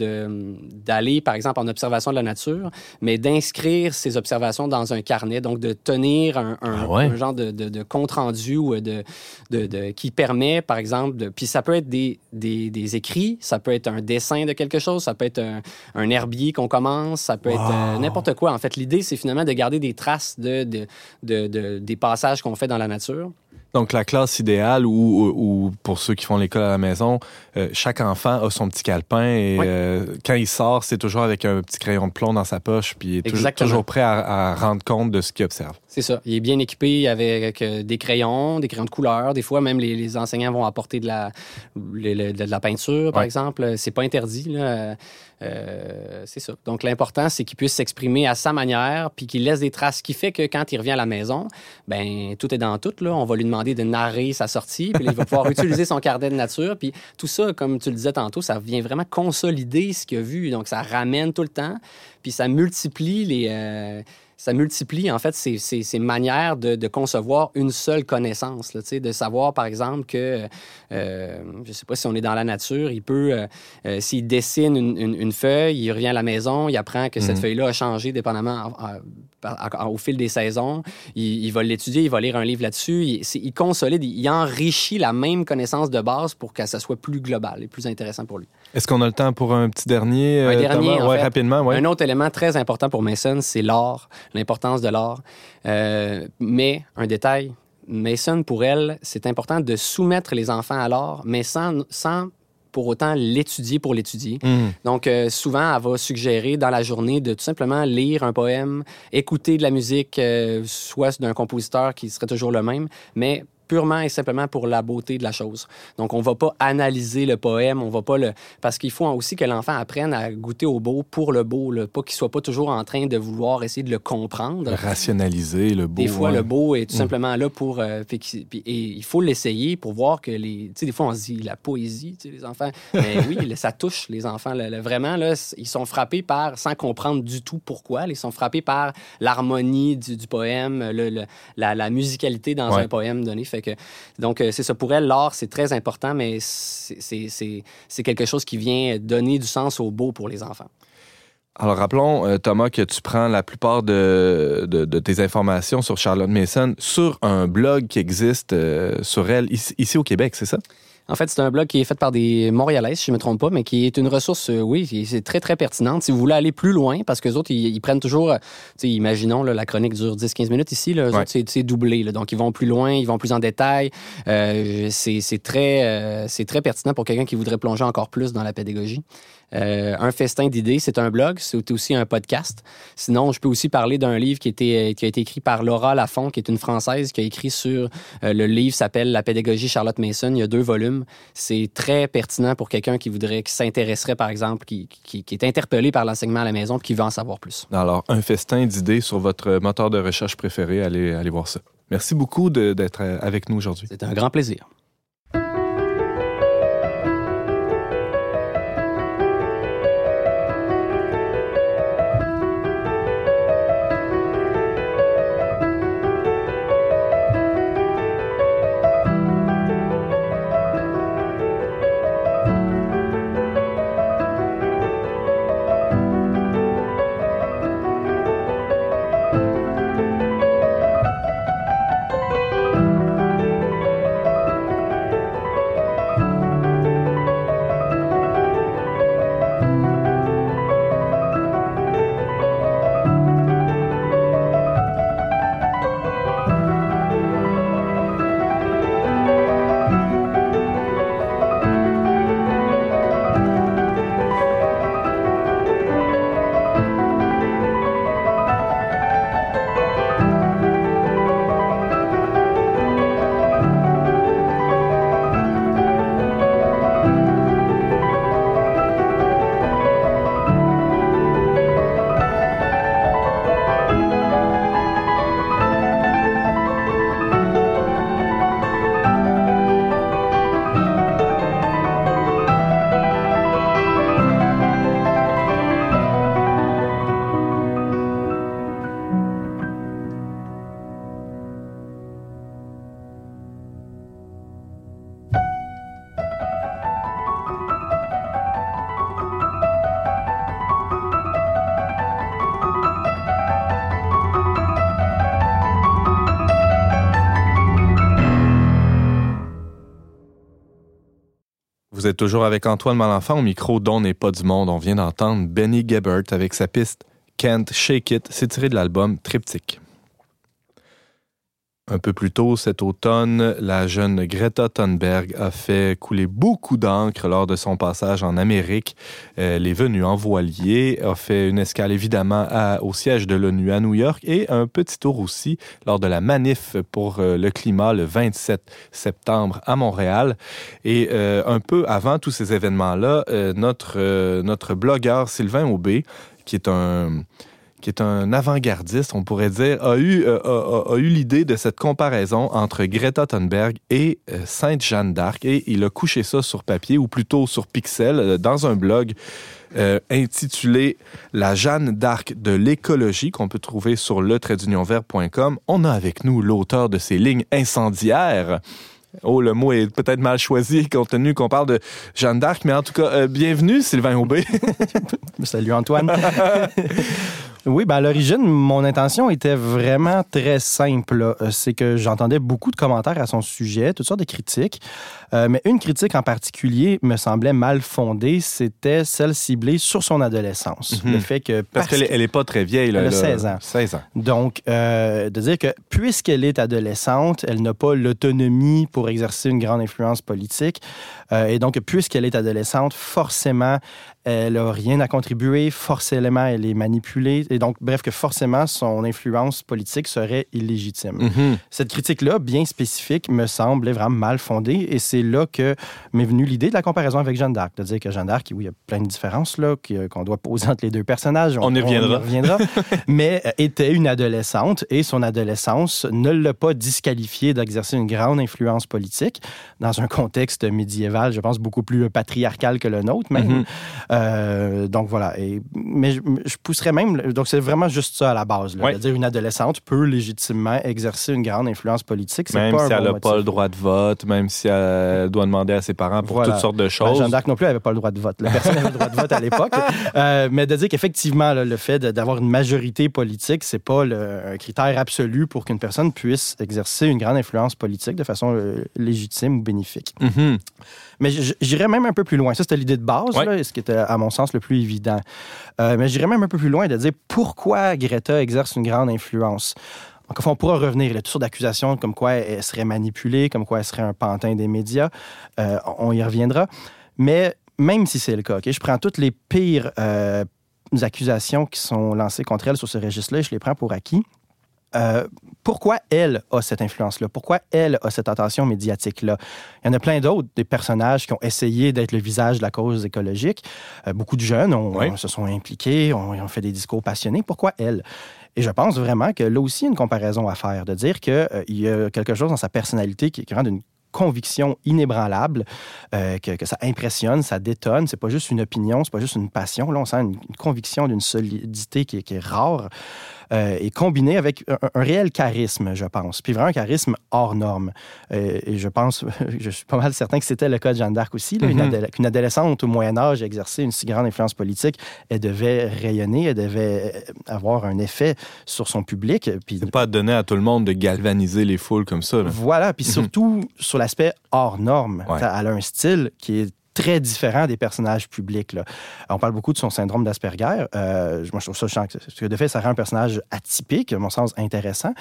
d'aller, par exemple, en observation de la nature, mais d'inscrire ces observations dans un carnet, donc de tenir un, un- Ah ouais? un genre de, de- de compte rendu ou de, de, qui permet, par exemple, de, puis ça peut être des, des, des écrits, ça peut être un dessin de quelque chose, ça peut être un, un herbier qu'on commence, ça peut être euh, n'importe quoi. En fait, l'idée, c'est finalement de garder des traces de, de, de- de- des passages qu'on fait dans la nature. Donc, la classe idéale, ou, ou- ou pour ceux qui font l'école à la maison, euh, chaque enfant a son petit calepin et Oui. euh, quand il sort, c'est toujours avec un petit crayon de plomb dans sa poche, puis il est toujours, prêt à, à rendre compte de ce qu'il observe. C'est ça. Il est bien équipé avec euh, des crayons, des crayons de couleur. Des fois, même les, les enseignants vont apporter de la, de peinture, par Ouais. exemple. C'est pas interdit. là. Euh, c'est ça. Donc, l'important, c'est qu'il puisse s'exprimer à sa manière, puis qu'il laisse des traces, ce qui fait que quand il revient à la maison, ben tout est dans tout. Là. On va lui demander de narrer sa sortie, puis il va pouvoir <laughs> utiliser son carnet de nature. Puis tout ça, comme tu le disais tantôt, ça vient vraiment consolider ce qu'il a vu. Donc, ça ramène tout le temps, puis ça multiplie les... euh, ça multiplie en fait ces, ces- ces manières de, de concevoir une seule connaissance. Là, de savoir, par exemple, que, euh, je ne sais pas si on est dans la nature, il peut, euh, euh, s'il dessine une, une- une feuille, il revient à la maison, il apprend que cette Mhm. feuille-là a changé dépendamment au fil des saisons. Il, il va l'étudier, il va lire un livre là-dessus. Il, consolide, il, enrichit la même connaissance de base pour que ça soit plus global et plus intéressant pour lui. Est-ce qu'on a le temps pour un petit dernier? Un euh, dernier, Thomas? en ouais, fait. rapidement, ouais. Un autre élément très important pour Mason, c'est l'art, l'importance de l'art. Euh, mais un détail, Mason, pour elle, c'est important de soumettre les enfants à l'art, mais sans, sans pour autant l'étudier pour l'étudier. Mhm. Donc, euh, souvent, elle va suggérer dans la journée de tout simplement lire un poème, écouter de la musique, euh, soit d'un compositeur qui serait toujours le même, mais purement et simplement pour la beauté de la chose. Donc, on va pas analyser le poème, on va pas le... Parce qu'il faut aussi que l'enfant apprenne à goûter au beau pour le beau, là, pas qu'il soit pas toujours en train de vouloir essayer de le comprendre. Rationaliser le beau. Des fois, le beau est tout Mm. simplement là pour. euh, fait et il faut l'essayer pour voir que les. Tu sais, des fois, on se dit la poésie, tu sais, les enfants. Mais oui, ça touche les enfants. Vraiment, là, ils sont frappés par, sans comprendre du tout pourquoi, ils sont frappés par l'harmonie du, du poème, le- le- la, la musicalité dans Ouais. un poème donné. Fait donc, euh, c'est ça. Pour elle, l'art, c'est très important, mais c'est- quelque chose qui vient donner du sens au beau pour les enfants. Alors, rappelons, euh, Thomas, que tu prends la plupart de, de- tes informations sur Charlotte Mason sur un blog qui existe euh, sur elle ici au Québec, c'est ça? En fait, c'est un blog qui est fait par des Montréalais, si je ne me trompe pas, mais qui est une ressource, euh, oui, c'est très, très pertinente. Si vous voulez aller plus loin, parce que les autres, ils, ils prennent toujours, euh, tu sais, imaginons, là, la chronique dure 10-15 minutes ici, là, eux Ouais. autres, c'est- doublé. là. donc, ils vont plus loin, ils vont plus en détail. Euh, c'est c'est très, euh, c'est très pertinent pour quelqu'un qui voudrait plonger encore plus dans la pédagogie. Euh, un festin d'idées, c'est un blog, c'est aussi un podcast. Sinon, je peux aussi parler d'un livre qui, était, qui a été écrit par Laura Lafont, qui est une Française, qui a écrit sur... euh, le livre s'appelle La pédagogie Charlotte Mason. Il y a deux volumes. C'est très pertinent pour quelqu'un qui voudrait, qui s'intéresserait, par exemple, qui, qui, qui est interpellé par l'enseignement à la maison, puis qui veut en savoir plus. Alors, un festin d'idées sur votre moteur de recherche préféré, allez, allez voir ça. Merci beaucoup d'être euh, avec nous aujourd'hui. C'est un grand plaisir. Vous êtes toujours avec Antoine Malenfant au micro dont n'est pas du monde. On vient d'entendre Benny Gebert avec sa piste Can't Shake It. C'est tiré de l'album Triptych. Un peu plus tôt cet automne, la jeune Greta Thunberg a fait couler beaucoup d'encre lors de son passage en Amérique. Elle est venue en voilier, a fait une escale évidemment au siège de l'ONU à New York et un petit tour aussi lors de la manif pour euh, le climat le 27 septembre à Montréal. Et euh, un peu avant tous ces événements-là, euh, notre, notre blogueur Sylvain Aubé, qui est un qui est un avant-gardiste, on pourrait dire, a eu, euh, a, a- a eu l'idée de cette comparaison entre Greta Thunberg et euh, Sainte Jeanne d'Arc. Et il a couché ça sur papier, ou plutôt sur Pixel, euh, dans un blog euh, intitulé La Jeanne d'Arc de l'écologie, qu'on peut trouver sur le On a avec nous l'auteur de ces lignes incendiaires. Oh, le mot est peut-être mal choisi compte tenu qu'on parle de Jeanne d'Arc, mais en tout cas, euh, bienvenue Sylvain Aubé. <laughs> Salut Antoine. <laughs> oui, ben à l'origine, mon intention était vraiment très simple. Euh, C'est que j'entendais beaucoup de commentaires à son sujet, toutes sortes de critiques. Euh, mais une critique en particulier me semblait mal fondée. C'était celle ciblée sur son adolescence. Mhm. Le fait que. Parce qu'elle est- elle est pas très vieille. Là, Elle a là. 16 ans. 16 ans. Donc, euh, de dire que puisqu'elle est adolescente, elle n'a pas l'autonomie pour exercer une grande influence politique. Euh, et donc, puisqu'elle est adolescente, forcément, elle n'a rien à contribuer. Forcément, elle est manipulée. Et donc, bref, que forcément, son influence politique serait illégitime. Mhm. Cette critique-là, bien spécifique, me semblait vraiment mal fondée. Et c'est là que m'est venue l'idée de la comparaison avec Jeanne d'Arc. De dire que Jeanne d'Arc, oui, il y a plein de différences là, euh, qu'on doit poser entre les deux personnages. On y reviendra. reviendra. <laughs> mais euh, était une adolescente et son adolescence ne l'a pas disqualifiée d'exercer une grande influence politique dans un contexte médiéval, je pense, beaucoup plus patriarcal que le nôtre même. Mhm. Euh, donc voilà. Et, mais je, je pousserais même. Donc c'est vraiment juste ça à la base. Là, Ouais. de dire une adolescente peut légitimement exercer une grande influence politique. Même pas si un elle bon n'a pas le droit de vote, même si elle doit demander à ses parents pour Voilà. toutes sortes de Ben, choses. Jeanne d'Arc non plus n'avait pas le droit de vote. La personne avait le droit de vote à l'époque. <laughs> Euh, mais de dire qu'effectivement, là, le fait d'avoir une majorité politique, c'est pas le- un critère absolu pour qu'une personne puisse exercer une grande influence politique de façon euh, légitime ou bénéfique. Mhm. Mais j'irais même un peu plus loin. Ça, c'était l'idée de base, Ouais. là, et ce qui était, à mon sens, le plus évident. Euh, mais j'irais même un peu plus loin de dire pourquoi Greta exerce une grande influence. Encore une fois, on pourra revenir. Il y a toutes sortes d'accusations comme quoi elle serait manipulée, comme quoi elle serait un pantin des médias. Euh, on y reviendra. Mais même si c'est le cas, ok, je prends toutes les pires euh, accusations qui sont lancées contre elle sur ce registre-là et je les prends pour acquis. Euh, pourquoi elle a cette influence-là? Pourquoi elle a cette attention médiatique-là? Il y en a plein d'autres, des personnages qui ont essayé d'être le visage de la cause écologique. Euh, beaucoup de jeunes ont- Oui. ont- se sont impliqués, ont, ont fait des discours passionnés. Pourquoi elle? Et je pense vraiment que là aussi, il y a une comparaison à faire, de dire qu'il y a quelque chose dans sa personnalité qui, qui rend une conviction inébranlable, euh, que, que ça impressionne, ça détonne. C'est pas juste une opinion, c'est pas juste une passion. Là, on sent une, une conviction d'une solidité qui est rare euh, et combinée avec un, un réel charisme, je pense. Puis vraiment un charisme hors norme. Euh, et je pense, <laughs> je suis pas mal certain que c'était le cas de Jeanne d'Arc aussi. là. Une, Mhm. adole- adolescente au Moyen Âge exerçait une si grande influence politique, elle devait rayonner, elle devait euh, avoir un effet sur son public. Puis C'est pas donné à tout le monde de galvaniser les foules comme ça. là. voilà, puis Mhm. surtout sur l'aspect hors norme. Ouais. Elle a un style qui est très différent des personnages publics. là. On parle beaucoup de son syndrome d'Asperger. Euh, moi, je trouve ça chiant. Parce que de fait, ça rend un personnage atypique, à mon sens intéressant,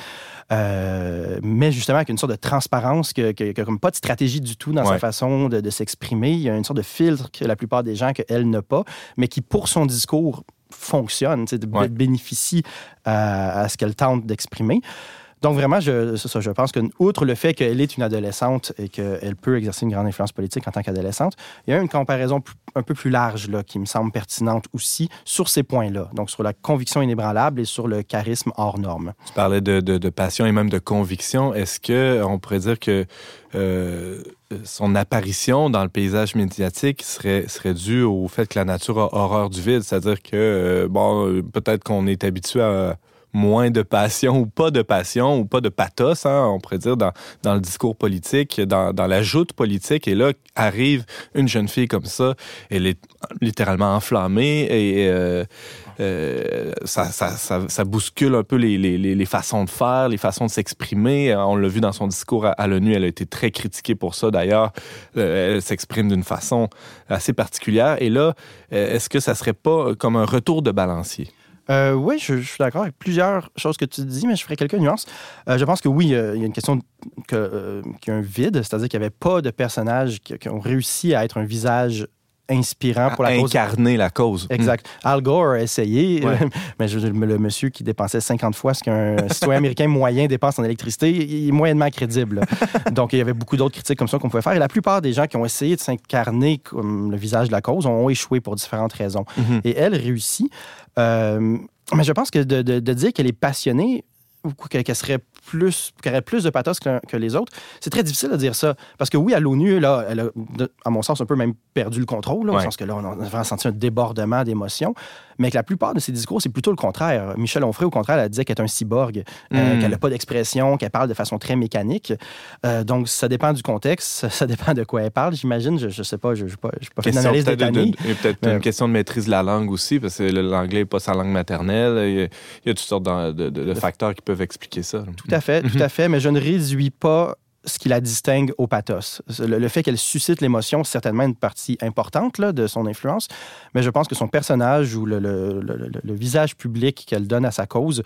Euh, mais justement avec une sorte de transparence, que, que- que comme pas de stratégie du tout dans Ouais. sa façon de, de s'exprimer. Il y a une sorte de filtre que la plupart des gens qu'elle n'a pas, mais qui, pour son discours, fonctionne, Ouais. bénéficie à ce qu'elle tente d'exprimer. Donc vraiment, je, pense que outre le fait qu'elle est une adolescente et qu'elle peut exercer une grande influence politique en tant qu'adolescente, il y a une comparaison un peu plus large là, qui me semble pertinente aussi sur ces points-là. Donc sur la conviction inébranlable et sur le charisme hors norme. Tu parlais de, de- de passion et même de conviction. Est-ce que on pourrait dire que euh, son apparition dans le paysage médiatique serait, serait due au fait que la nature a horreur du vide? C'est-à-dire que, euh, bon, euh, peut-être qu'on est habitué à moins de passion ou pas de passion ou pas de pathos, hein, on pourrait dire, dans, dans le discours politique, dans, dans la joute politique. Et là, arrive une jeune fille comme ça, elle est littéralement enflammée et euh, euh, ça, ça, ça, bouscule un peu les, les, les, façons de faire, les façons de s'exprimer. On l'a vu dans son discours à, l'ONU, elle a été très critiquée pour ça d'ailleurs. Euh, elle s'exprime d'une façon assez particulière. Et là, est-ce que ça serait pas comme un retour de balancier? Euh, oui, je, suis d'accord avec plusieurs choses que tu dis, mais je ferai quelques nuances. Euh, je pense que oui, euh, il y a une question que, euh, qu'il y a un vide, c'est-à-dire qu'il n'y avait pas de personnages qui, qui ont réussi à être un visage inspirant pour la à cause. incarner la cause. Exact. Al Gore a essayé, Ouais. <laughs> mais je le monsieur qui dépensait 50 fois ce qu'un citoyen américain moyen dépense en électricité, il est moyennement crédible. <laughs> Donc, il y avait beaucoup d'autres critiques comme ça qu'on pouvait faire. Et la plupart des gens qui ont essayé de s'incarner comme le visage de la cause ont échoué pour différentes raisons. Mhm. Et elle réussit. Euh, mais je pense que de, de- de dire qu'elle est passionnée qu'elle qu'elle serait plus, qu'elle aurait plus de pathos que, que les autres, c'est très difficile de dire ça. Parce que oui, à l'ONU, là, elle a, à mon sens, un peu même perdu le contrôle, là, au Ouais. sens que là, on a vraiment senti un débordement d'émotions. Mais que la plupart de ses discours, c'est plutôt le contraire. Michel Onfray, au contraire, elle disait qu'elle est un cyborg, euh, Mm. qu'elle n'a pas d'expression, qu'elle parle de façon très mécanique. Euh, donc, ça dépend du contexte, <laughs> ça dépend de quoi elle parle, j'imagine. Je ne sais pas, je pas, j'ai pas fait Question d'analyse peut-être de- de- peut-être Euh, une question de maîtrise de la langue aussi, parce que l'anglais n'est pas sa langue maternelle. Il y a, il y a toutes sortes de, de- de- de facteurs qui peuvent expliquer ça. Tout à fait, tout à fait. Mais je ne réduis pas ce qui la distingue au pathos. Le, le fait qu'elle suscite l'émotion, c'est certainement une partie importante là, de son influence, mais je pense que son personnage ou le, visage public qu'elle donne à sa cause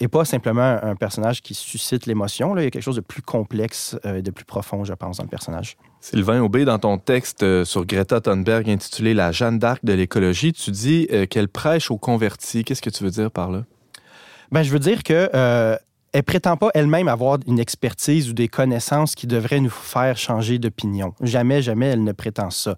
n'est pas simplement un personnage qui suscite l'émotion. Il y a quelque chose de plus complexe euh, et de plus profond, je pense, dans le personnage. Sylvain Aubé, dans ton texte euh, sur Greta Thunberg intitulé La Jeanne d'Arc de l'écologie, tu dis euh, qu'elle prêche aux convertis. Qu'est-ce que tu veux dire par là? Ben, je veux dire que euh, elle prétend pas elle-même avoir une expertise ou des connaissances qui devraient nous faire changer d'opinion. Jamais, jamais, elle ne prétend ça.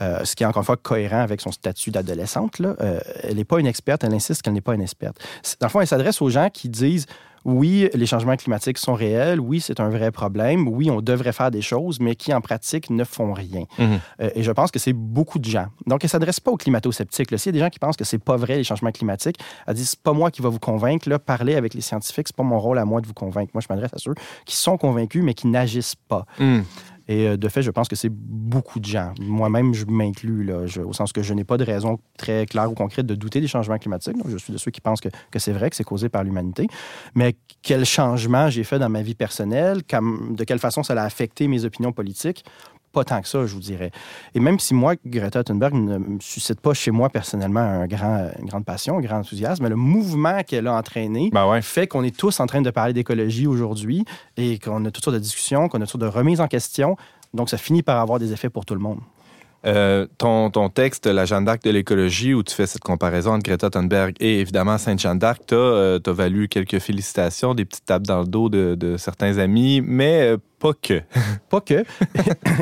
Euh, ce qui est encore une fois cohérent avec son statut d'adolescente. Euh, elle n'est pas une experte, elle insiste qu'elle n'est pas une experte. Dans le fond, elle s'adresse aux gens qui disent oui, les changements climatiques sont réels, oui, c'est un vrai problème, oui, on devrait faire des choses, mais qui en pratique ne font rien. Mhm. Euh, et je pense que c'est beaucoup de gens. Donc, elle ne s'adresse pas aux climato-sceptiques. S'il y a des gens qui pensent que c'est pas vrai, les changements climatiques, elle dit c'est pas moi qui va vous convaincre. Là, parler avec les scientifiques, c'est pas mon rôle à moi de vous convaincre. Moi, je m'adresse à ceux qui sont convaincus, mais qui n'agissent pas. Hmm. Et euh, de fait, je pense que c'est beaucoup de gens. Moi-même, je m'inclus, au sens que je n'ai pas de raison très claire ou concrète de douter des changements climatiques. Je suis de ceux qui pensent que, c'est vrai, que c'est causé par l'humanité. Mais quel changement j'ai fait dans ma vie personnelle, de quelle façon ça a affecté mes opinions politiques, pas tant que ça, je vous dirais. Et même si moi, Greta Thunberg ne me suscite pas chez moi personnellement un grand, une grande passion, un grand enthousiasme, mais le mouvement qu'elle a entraîné Ben ouais. fait qu'on est tous en train de parler d'écologie aujourd'hui et qu'on a toutes sortes de discussions, qu'on a toutes sortes de remises en question. Donc, ça finit par avoir des effets pour tout le monde. Euh, ton, ton texte, La Jeanne d'Arc de l'écologie, où tu fais cette comparaison entre Greta Thunberg et évidemment Sainte-Jeanne d'Arc, t'as euh, valu quelques félicitations, des petites tapes dans le dos de, de certains amis, mais euh, pas que. <laughs> Pas que,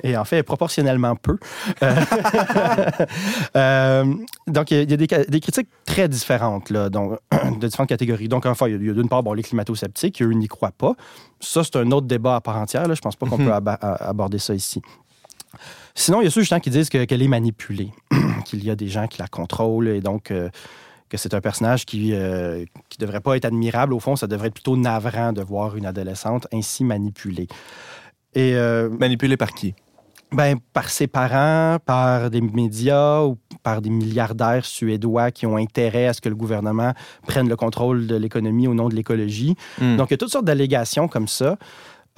et en fait, proportionnellement peu. Euh, <laughs> donc, il y a, des, critiques très différentes, là, donc, <clears throat> de différentes catégories. Donc, enfin, il y a- il y a d'une part bon, les climato-sceptiques, eux n'y croient pas. Ça, c'est un autre débat à part entière. Là. Je pense pas qu'on Mhm. peut aborder ça ici. Sinon, il y a ceux justement qui disent que- qu'elle est manipulée, <clears throat> qu'il y a des gens qui la contrôlent et donc euh, que c'est un personnage qui ne devrait pas être admirable. Au fond, ça devrait être plutôt navrant de voir une adolescente ainsi manipulée. Et euh, Manipulé par qui? ben, par ses parents, par des médias ou par des milliardaires suédois qui ont intérêt à ce que le gouvernement prenne le contrôle de l'économie au nom de l'écologie. Hmm. Donc, il y a toutes sortes d'allégations comme ça.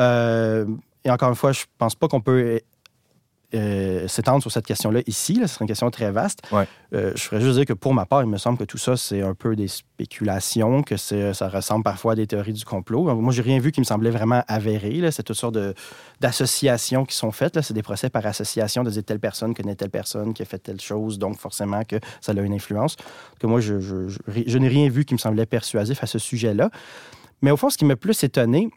Euh, et encore une fois, je pense pas qu'on peut euh, s'étendre sur cette question-là ici. Là. Ce serait une question très vaste. Ouais. Euh, je ferais juste dire que pour ma part, il me semble que tout ça, c'est un peu des spéculations, que c'est, ça ressemble parfois à des théories du complot. Moi, j'ai rien vu qui me semblait vraiment avéré. C'est toutes sortes d'associations qui sont faites. C'est des procès par association de dire telle personne connaît telle personne qui a fait telle chose, donc forcément que ça a une influence. Que moi, je, je- je- je n'ai rien vu qui me semblait persuasif à ce sujet-là. Mais au fond, ce qui m'a plus étonné,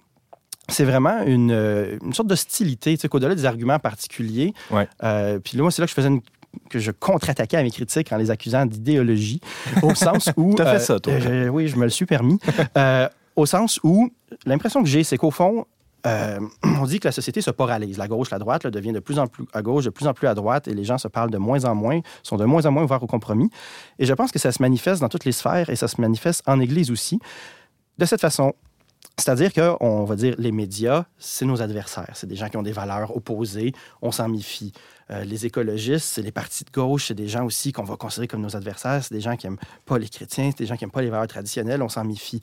c'est vraiment une, euh, une sorte d'hostilité, tu sais, qu'au-delà des arguments particuliers. Ouais. euh, puis là, moi, c'est là que je faisais une- que je contre-attaquais à mes critiques en les accusant d'idéologie, <laughs> au sens où... T'as fait euh, ça, toi. euh, oui, je me le suis permis. <laughs> Au sens où l'impression que j'ai, c'est qu'au fond, euh, <clears throat> on dit que la société se paralyse. La gauche, la droite là, devient de plus en plus à gauche, de plus en plus à droite, et les gens se parlent de moins en moins, sont de moins en moins ouverts au compromis. Et je pense que ça se manifeste dans toutes les sphères et ça se manifeste en Église aussi. De cette façon, c'est-à-dire qu'on va dire les médias, c'est nos adversaires. C'est des gens qui ont des valeurs opposées. On s'en méfie. Euh, les écologistes, c'est les partis de gauche. C'est des gens aussi qu'on va considérer comme nos adversaires. C'est des gens qui n'aiment pas les chrétiens. C'est des gens qui n'aiment pas les valeurs traditionnelles. On s'en méfie.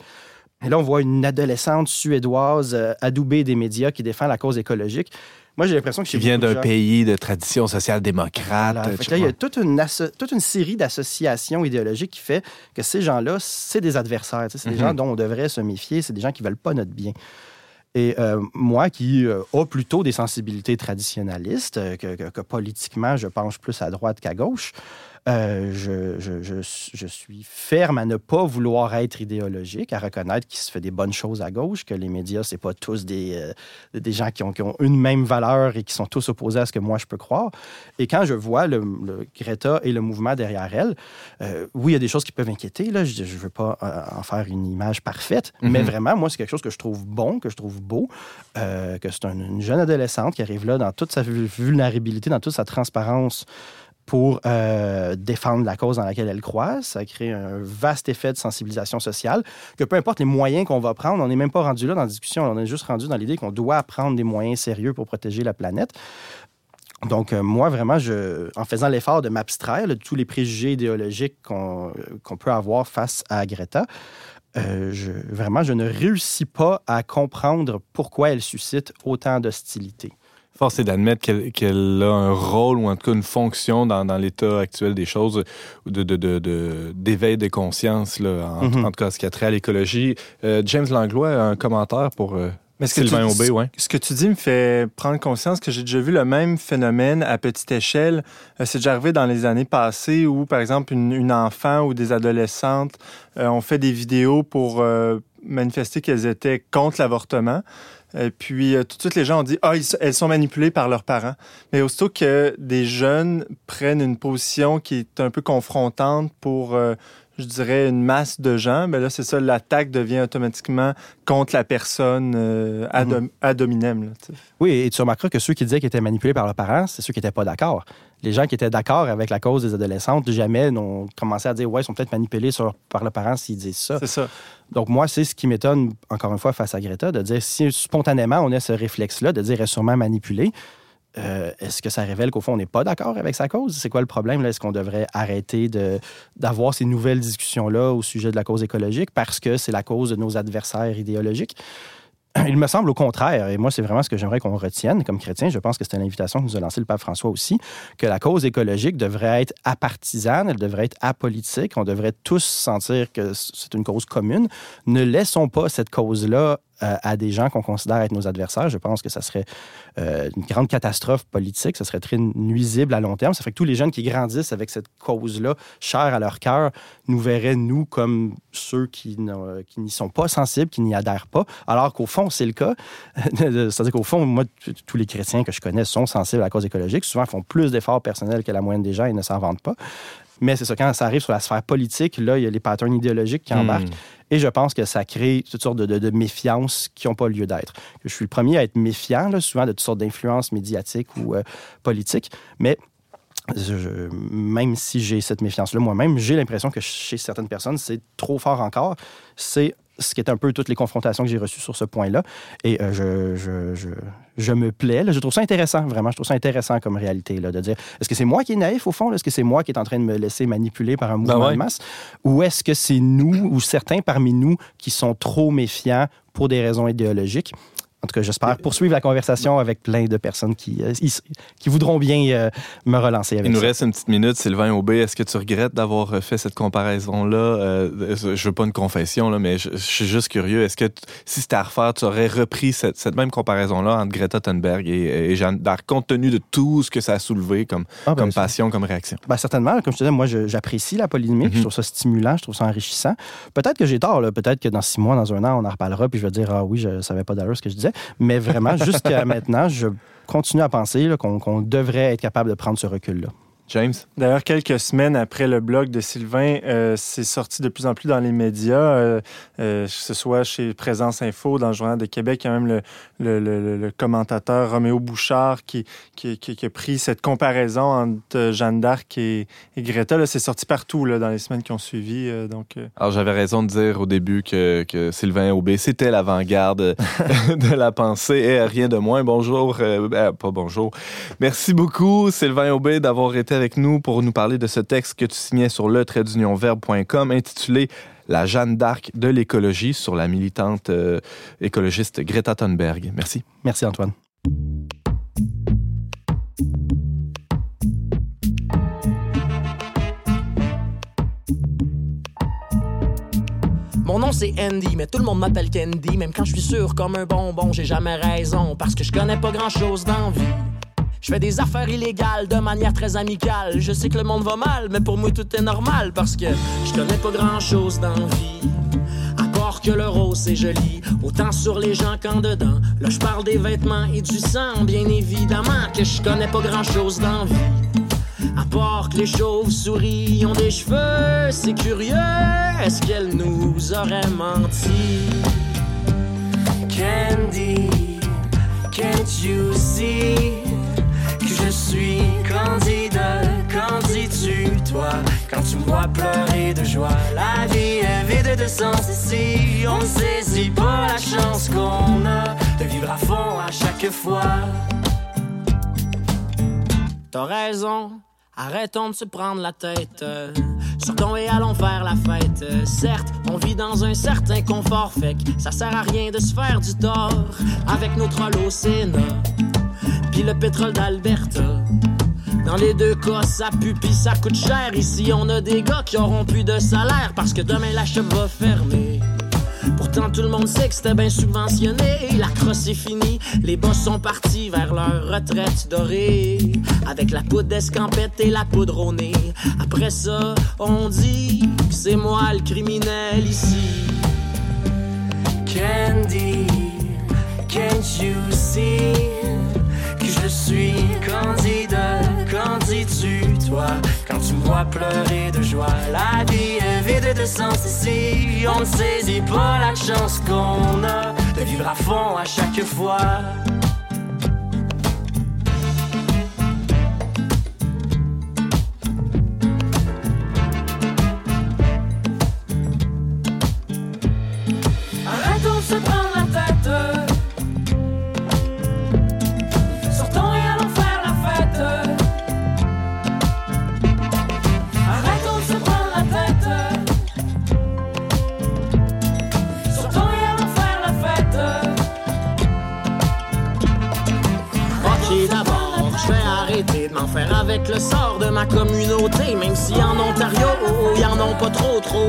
Et là, on voit une adolescente suédoise euh, adoubée des médias qui défend la cause écologique. Moi, j'ai l'impression que Qui chez vient d'un pays de tradition social-démocrate. voilà. Là, il y a toute une, asso- toute une série d'associations idéologiques qui fait que ces gens-là, c'est des adversaires. C'est des Mhm. gens dont on devrait se méfier. C'est des gens qui veulent pas notre bien. Et euh, moi, qui euh, a plutôt des sensibilités traditionnalistes, euh, que, que- que politiquement, je penche plus à droite qu'à gauche, euh, je, je- je- je suis ferme à ne pas vouloir être idéologique, à reconnaître qu'il se fait des bonnes choses à gauche, que les médias, c'est pas tous des, euh, des gens qui ont, qui ont une même valeur et qui sont tous opposés à ce que moi je peux croire. Et quand je vois le, le Greta et le mouvement derrière elle, euh, oui, il y a des choses qui peuvent inquiéter. Là. Je ne veux pas en faire une image parfaite, mais Mhm. vraiment, moi, c'est quelque chose que je trouve bon, que je trouve beau, que c'est un- une jeune adolescente qui arrive là dans toute sa vul- vulnérabilité, dans toute sa transparence pour euh, défendre la cause dans laquelle elle croit. Ça crée un vaste effet de sensibilisation sociale, que peu importe les moyens qu'on va prendre, on n'est même pas rendu là dans la discussion, on est juste rendu dans l'idée qu'on doit prendre des moyens sérieux pour protéger la planète. Donc, euh, moi, vraiment, en faisant l'effort de m'abstraire de tous les préjugés idéologiques qu'on qu'on peut avoir face à Greta, euh, vraiment, je ne réussis pas à comprendre pourquoi elle suscite autant d'hostilité. Force est d'admettre qu'elle qu'elle a un rôle ou en tout cas une fonction dans, dans l'état actuel des choses de, de, de, de- d'éveil des consciences, là, en, Mhm. en tout cas ce qui a trait à l'écologie. Euh, James Langlois a un commentaire pour euh, Mais ce que Sylvain tu- Aubé, ouais. Ce que tu dis me fait prendre conscience que j'ai déjà vu le même phénomène à petite échelle. Euh, C'est déjà arrivé dans les années passées où, par exemple, une, une enfant ou des adolescentes euh, ont fait des vidéos pour manifester qu'elles étaient contre l'avortement. Et puis, euh, tout de suite, les gens ont dit Ah, elles sont manipulées par leurs parents. Mais aussitôt que des jeunes prennent une position qui est un peu confrontante pour, euh, je dirais, une masse de gens, ben là, c'est ça, l'attaque devient automatiquement contre la personne euh, ad, Mhm. ad hominem. là. Oui, et tu remarqueras que ceux qui disaient qu'ils étaient manipulés par leurs parents, c'est ceux qui n'étaient pas d'accord. Les gens qui étaient d'accord avec la cause des adolescentes, jamais n'ont commencé à dire Ouais, ils sont peut-être manipulés sur- par leurs parents s'ils disent ça. C'est ça. Donc, moi, c'est ce qui m'étonne, encore une fois, face à Greta, de dire si spontanément on a ce réflexe-là, de dire elle est sûrement manipulée, euh, est-ce que ça révèle qu'au fond, on n'est pas d'accord avec sa cause? C'est quoi le problème? Est-ce qu'on devrait arrêter d'avoir ces nouvelles discussions-là au sujet de la cause écologique parce que c'est la cause de nos adversaires idéologiques? <clears throat> Il me semble au contraire, et moi, c'est vraiment ce que j'aimerais qu'on retienne comme chrétien. Je pense que c'était l'invitation que nous a lancée le pape François aussi, que la cause écologique devrait être apartisane, elle devrait être apolitique. On devrait tous sentir que c'est une cause commune. Ne laissons pas cette cause-là euh, à des gens qu'on considère être nos adversaires. Je pense que ça serait euh, une grande catastrophe politique. Ça serait très nuisible à long terme. Ça fait que tous les jeunes qui grandissent avec cette cause-là, chère à leur cœur, nous verraient, nous, comme ceux qui n'y sont pas sensibles, qui n'y adhèrent pas. Alors qu'au fond, c'est le cas. <laughs> C'est-à-dire qu'au fond, moi, tous les chrétiens que je connais sont sensibles à la cause écologique. Souvent, font plus d'efforts personnels que la moyenne des gens et ne s'en vantent pas. Mais c'est ça, quand ça arrive sur la sphère politique, là, il y a les patterns idéologiques qui embarquent. Et je pense que ça crée toutes sortes de, de, de méfiances qui n'ont pas lieu d'être. Je suis le premier à être méfiant, là, souvent de toutes sortes d'influences médiatiques ou euh, politiques, mais je- même si j'ai cette méfiance-là moi-même, j'ai l'impression que chez certaines personnes, c'est trop fort encore. C'est ce qui est un peu toutes les confrontations que j'ai reçues sur ce point-là. Et euh, je, je, je, je me plais. là. Je trouve ça intéressant, vraiment. Je trouve ça intéressant comme réalité, là, de dire est-ce que c'est moi qui est naïf au fond? Est-ce que c'est moi qui est en train de me laisser manipuler par un mouvement ouais. de masse? Ou est-ce que c'est nous ou certains parmi nous qui sont trop méfiants pour des raisons idéologiques? En tout cas, j'espère poursuivre la conversation avec plein de personnes qui, euh, qui voudront bien euh, me relancer avec Il nous ça. reste une petite minute, Sylvain Aubé. Est-ce que tu regrettes d'avoir euh, fait cette comparaison-là? Je veux pas une confession, là, mais je, je suis juste curieux. Est-ce que si c'était à refaire, tu aurais repris cette, cette même comparaison-là entre Greta Thunberg et, et Jeanne d'Arc, compte tenu de tout ce que ça a soulevé comme, Ah, ben, comme passion, comme réaction? Ben, certainement, comme je te disais, moi, j'apprécie la polémique. Je Mhm. trouve ça stimulant, je trouve ça enrichissant. Peut-être que j'ai tort, peut-être que dans six mois, dans un an, on en reparlera, puis je vais dire, ah oui, je savais pas d'allure ce que je disais. Mais vraiment, jusqu'à <laughs> maintenant, je continue à penser qu'on devrait être capable de prendre ce recul-là. James? D'ailleurs, quelques semaines après le blog de Sylvain, euh, c'est sorti de plus en plus dans les médias, euh, euh, que ce soit chez Présence Info, dans le Journal de Québec, il y a même le, le, le- le commentateur Roméo Bouchard qui, qui, qui- qui a pris cette comparaison entre Jeanne d'Arc et, et Greta. C'est sorti partout là, dans les semaines qui ont suivi. donc, Alors, j'avais raison de dire au début que, que Sylvain Aubé, c'était l'avant-garde <laughs> de la pensée et rien de moins. Bonjour, ben, pas bonjour. Merci beaucoup, Sylvain Aubé, d'avoir été avec nous pour nous parler de ce texte que tu signais sur le verbe.com intitulé La Jeanne d'Arc de l'écologie sur la militante euh, écologiste Greta Thunberg. Merci. Merci, Antoine. Mon nom c'est Andy, mais tout le monde m'appelle Candy. Même quand je suis sûr comme un bonbon, j'ai jamais raison. Parce que je connais pas grand chose dans vie. Je fais des affaires illégales de manière très amicale. Je sais que le monde va mal, mais pour moi tout est normal. Parce que je connais pas grand chose dans vie. À part que le rose c'est joli, autant sur les gens qu'en dedans. Là je parle des vêtements et du sang, bien évidemment que je connais pas grand chose dans vie. À part que les chauves-souris ont des cheveux, c'est curieux, est-ce qu'elle nous aurait menti? Candy, can't you see? Je suis candide, qu'en dis-tu, toi, quand tu me vois pleurer de joie? La vie est vide de sens ici, on ne saisit pas la chance qu'on a de vivre à fond à chaque fois? T'as raison, Arrêtons de se prendre la tête. sortons et allons faire la fête. Certes, on vit dans un certain confort, fait que ça sert à rien de se faire du tort avec au Sénat. Le pétrole d'Alberta. Dans les deux cas, ça pue pis ça coûte cher. Ici, on a des gars qui auront plus de salaire parce que demain la shop va fermer. Pourtant, tout le monde sait que c'était bien subventionné. La crosse est finie, les boss sont partis vers leur retraite dorée. Avec la poudre d'escampette et la poudre au nez. Après ça, on dit que c'est moi le criminel ici. Candy, can't you see? Suis candidat? Qu'en dis-tu, toi, quand tu vois pleurer de joie? La vie est vide de sens ici. On ne saisit pas la chance qu'on a de vivre à fond à chaque fois.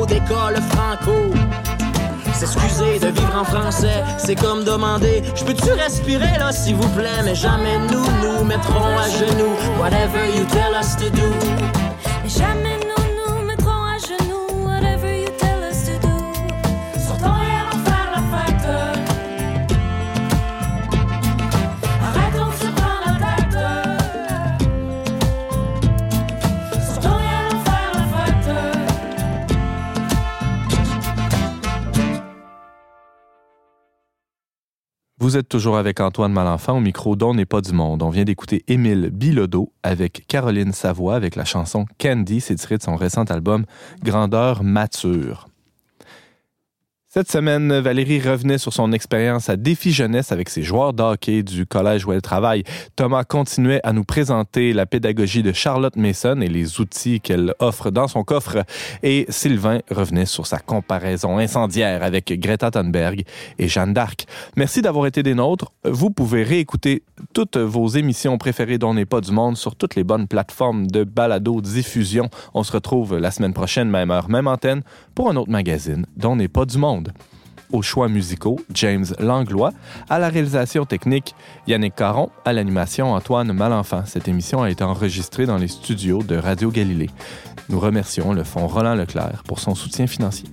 D'écoles franco. S'excuser de vivre en français, c'est comme demander Je peux-tu respirer là, s'il vous plaît? Mais jamais nous nous mettrons à genoux. Whatever you tell us to do. Et jamais Vous êtes toujours avec Antoine Malenfant au micro d'On n'est pas du monde. On vient d'écouter Émile Bilodeau avec Caroline Savoie avec la chanson Candy, c'est tiré de son récent album Grandeur mature. Cette semaine, Valérie revenait sur son expérience à Défi Jeunesse avec ses joueurs de hockey du collège où elle travaille. Thomas continuait à nous présenter la pédagogie de Charlotte Mason et les outils qu'elle offre dans son coffre. Et Sylvain revenait sur sa comparaison incendiaire avec Greta Thunberg et Jeanne d'Arc. Merci d'avoir été des nôtres. Vous pouvez réécouter toutes vos émissions préférées dont n'est pas du monde sur toutes les bonnes plateformes de balado diffusion. On se retrouve la semaine prochaine, même heure, même antenne, pour un autre magazine dont n'est pas du Aux choix musicaux, James Langlois. À la réalisation technique, Yannick Caron. À l'animation, Antoine Malenfant. Cette émission a été enregistrée dans les studios de Radio Galilée. Nous remercions le Fonds Roland Leclerc pour son soutien financier.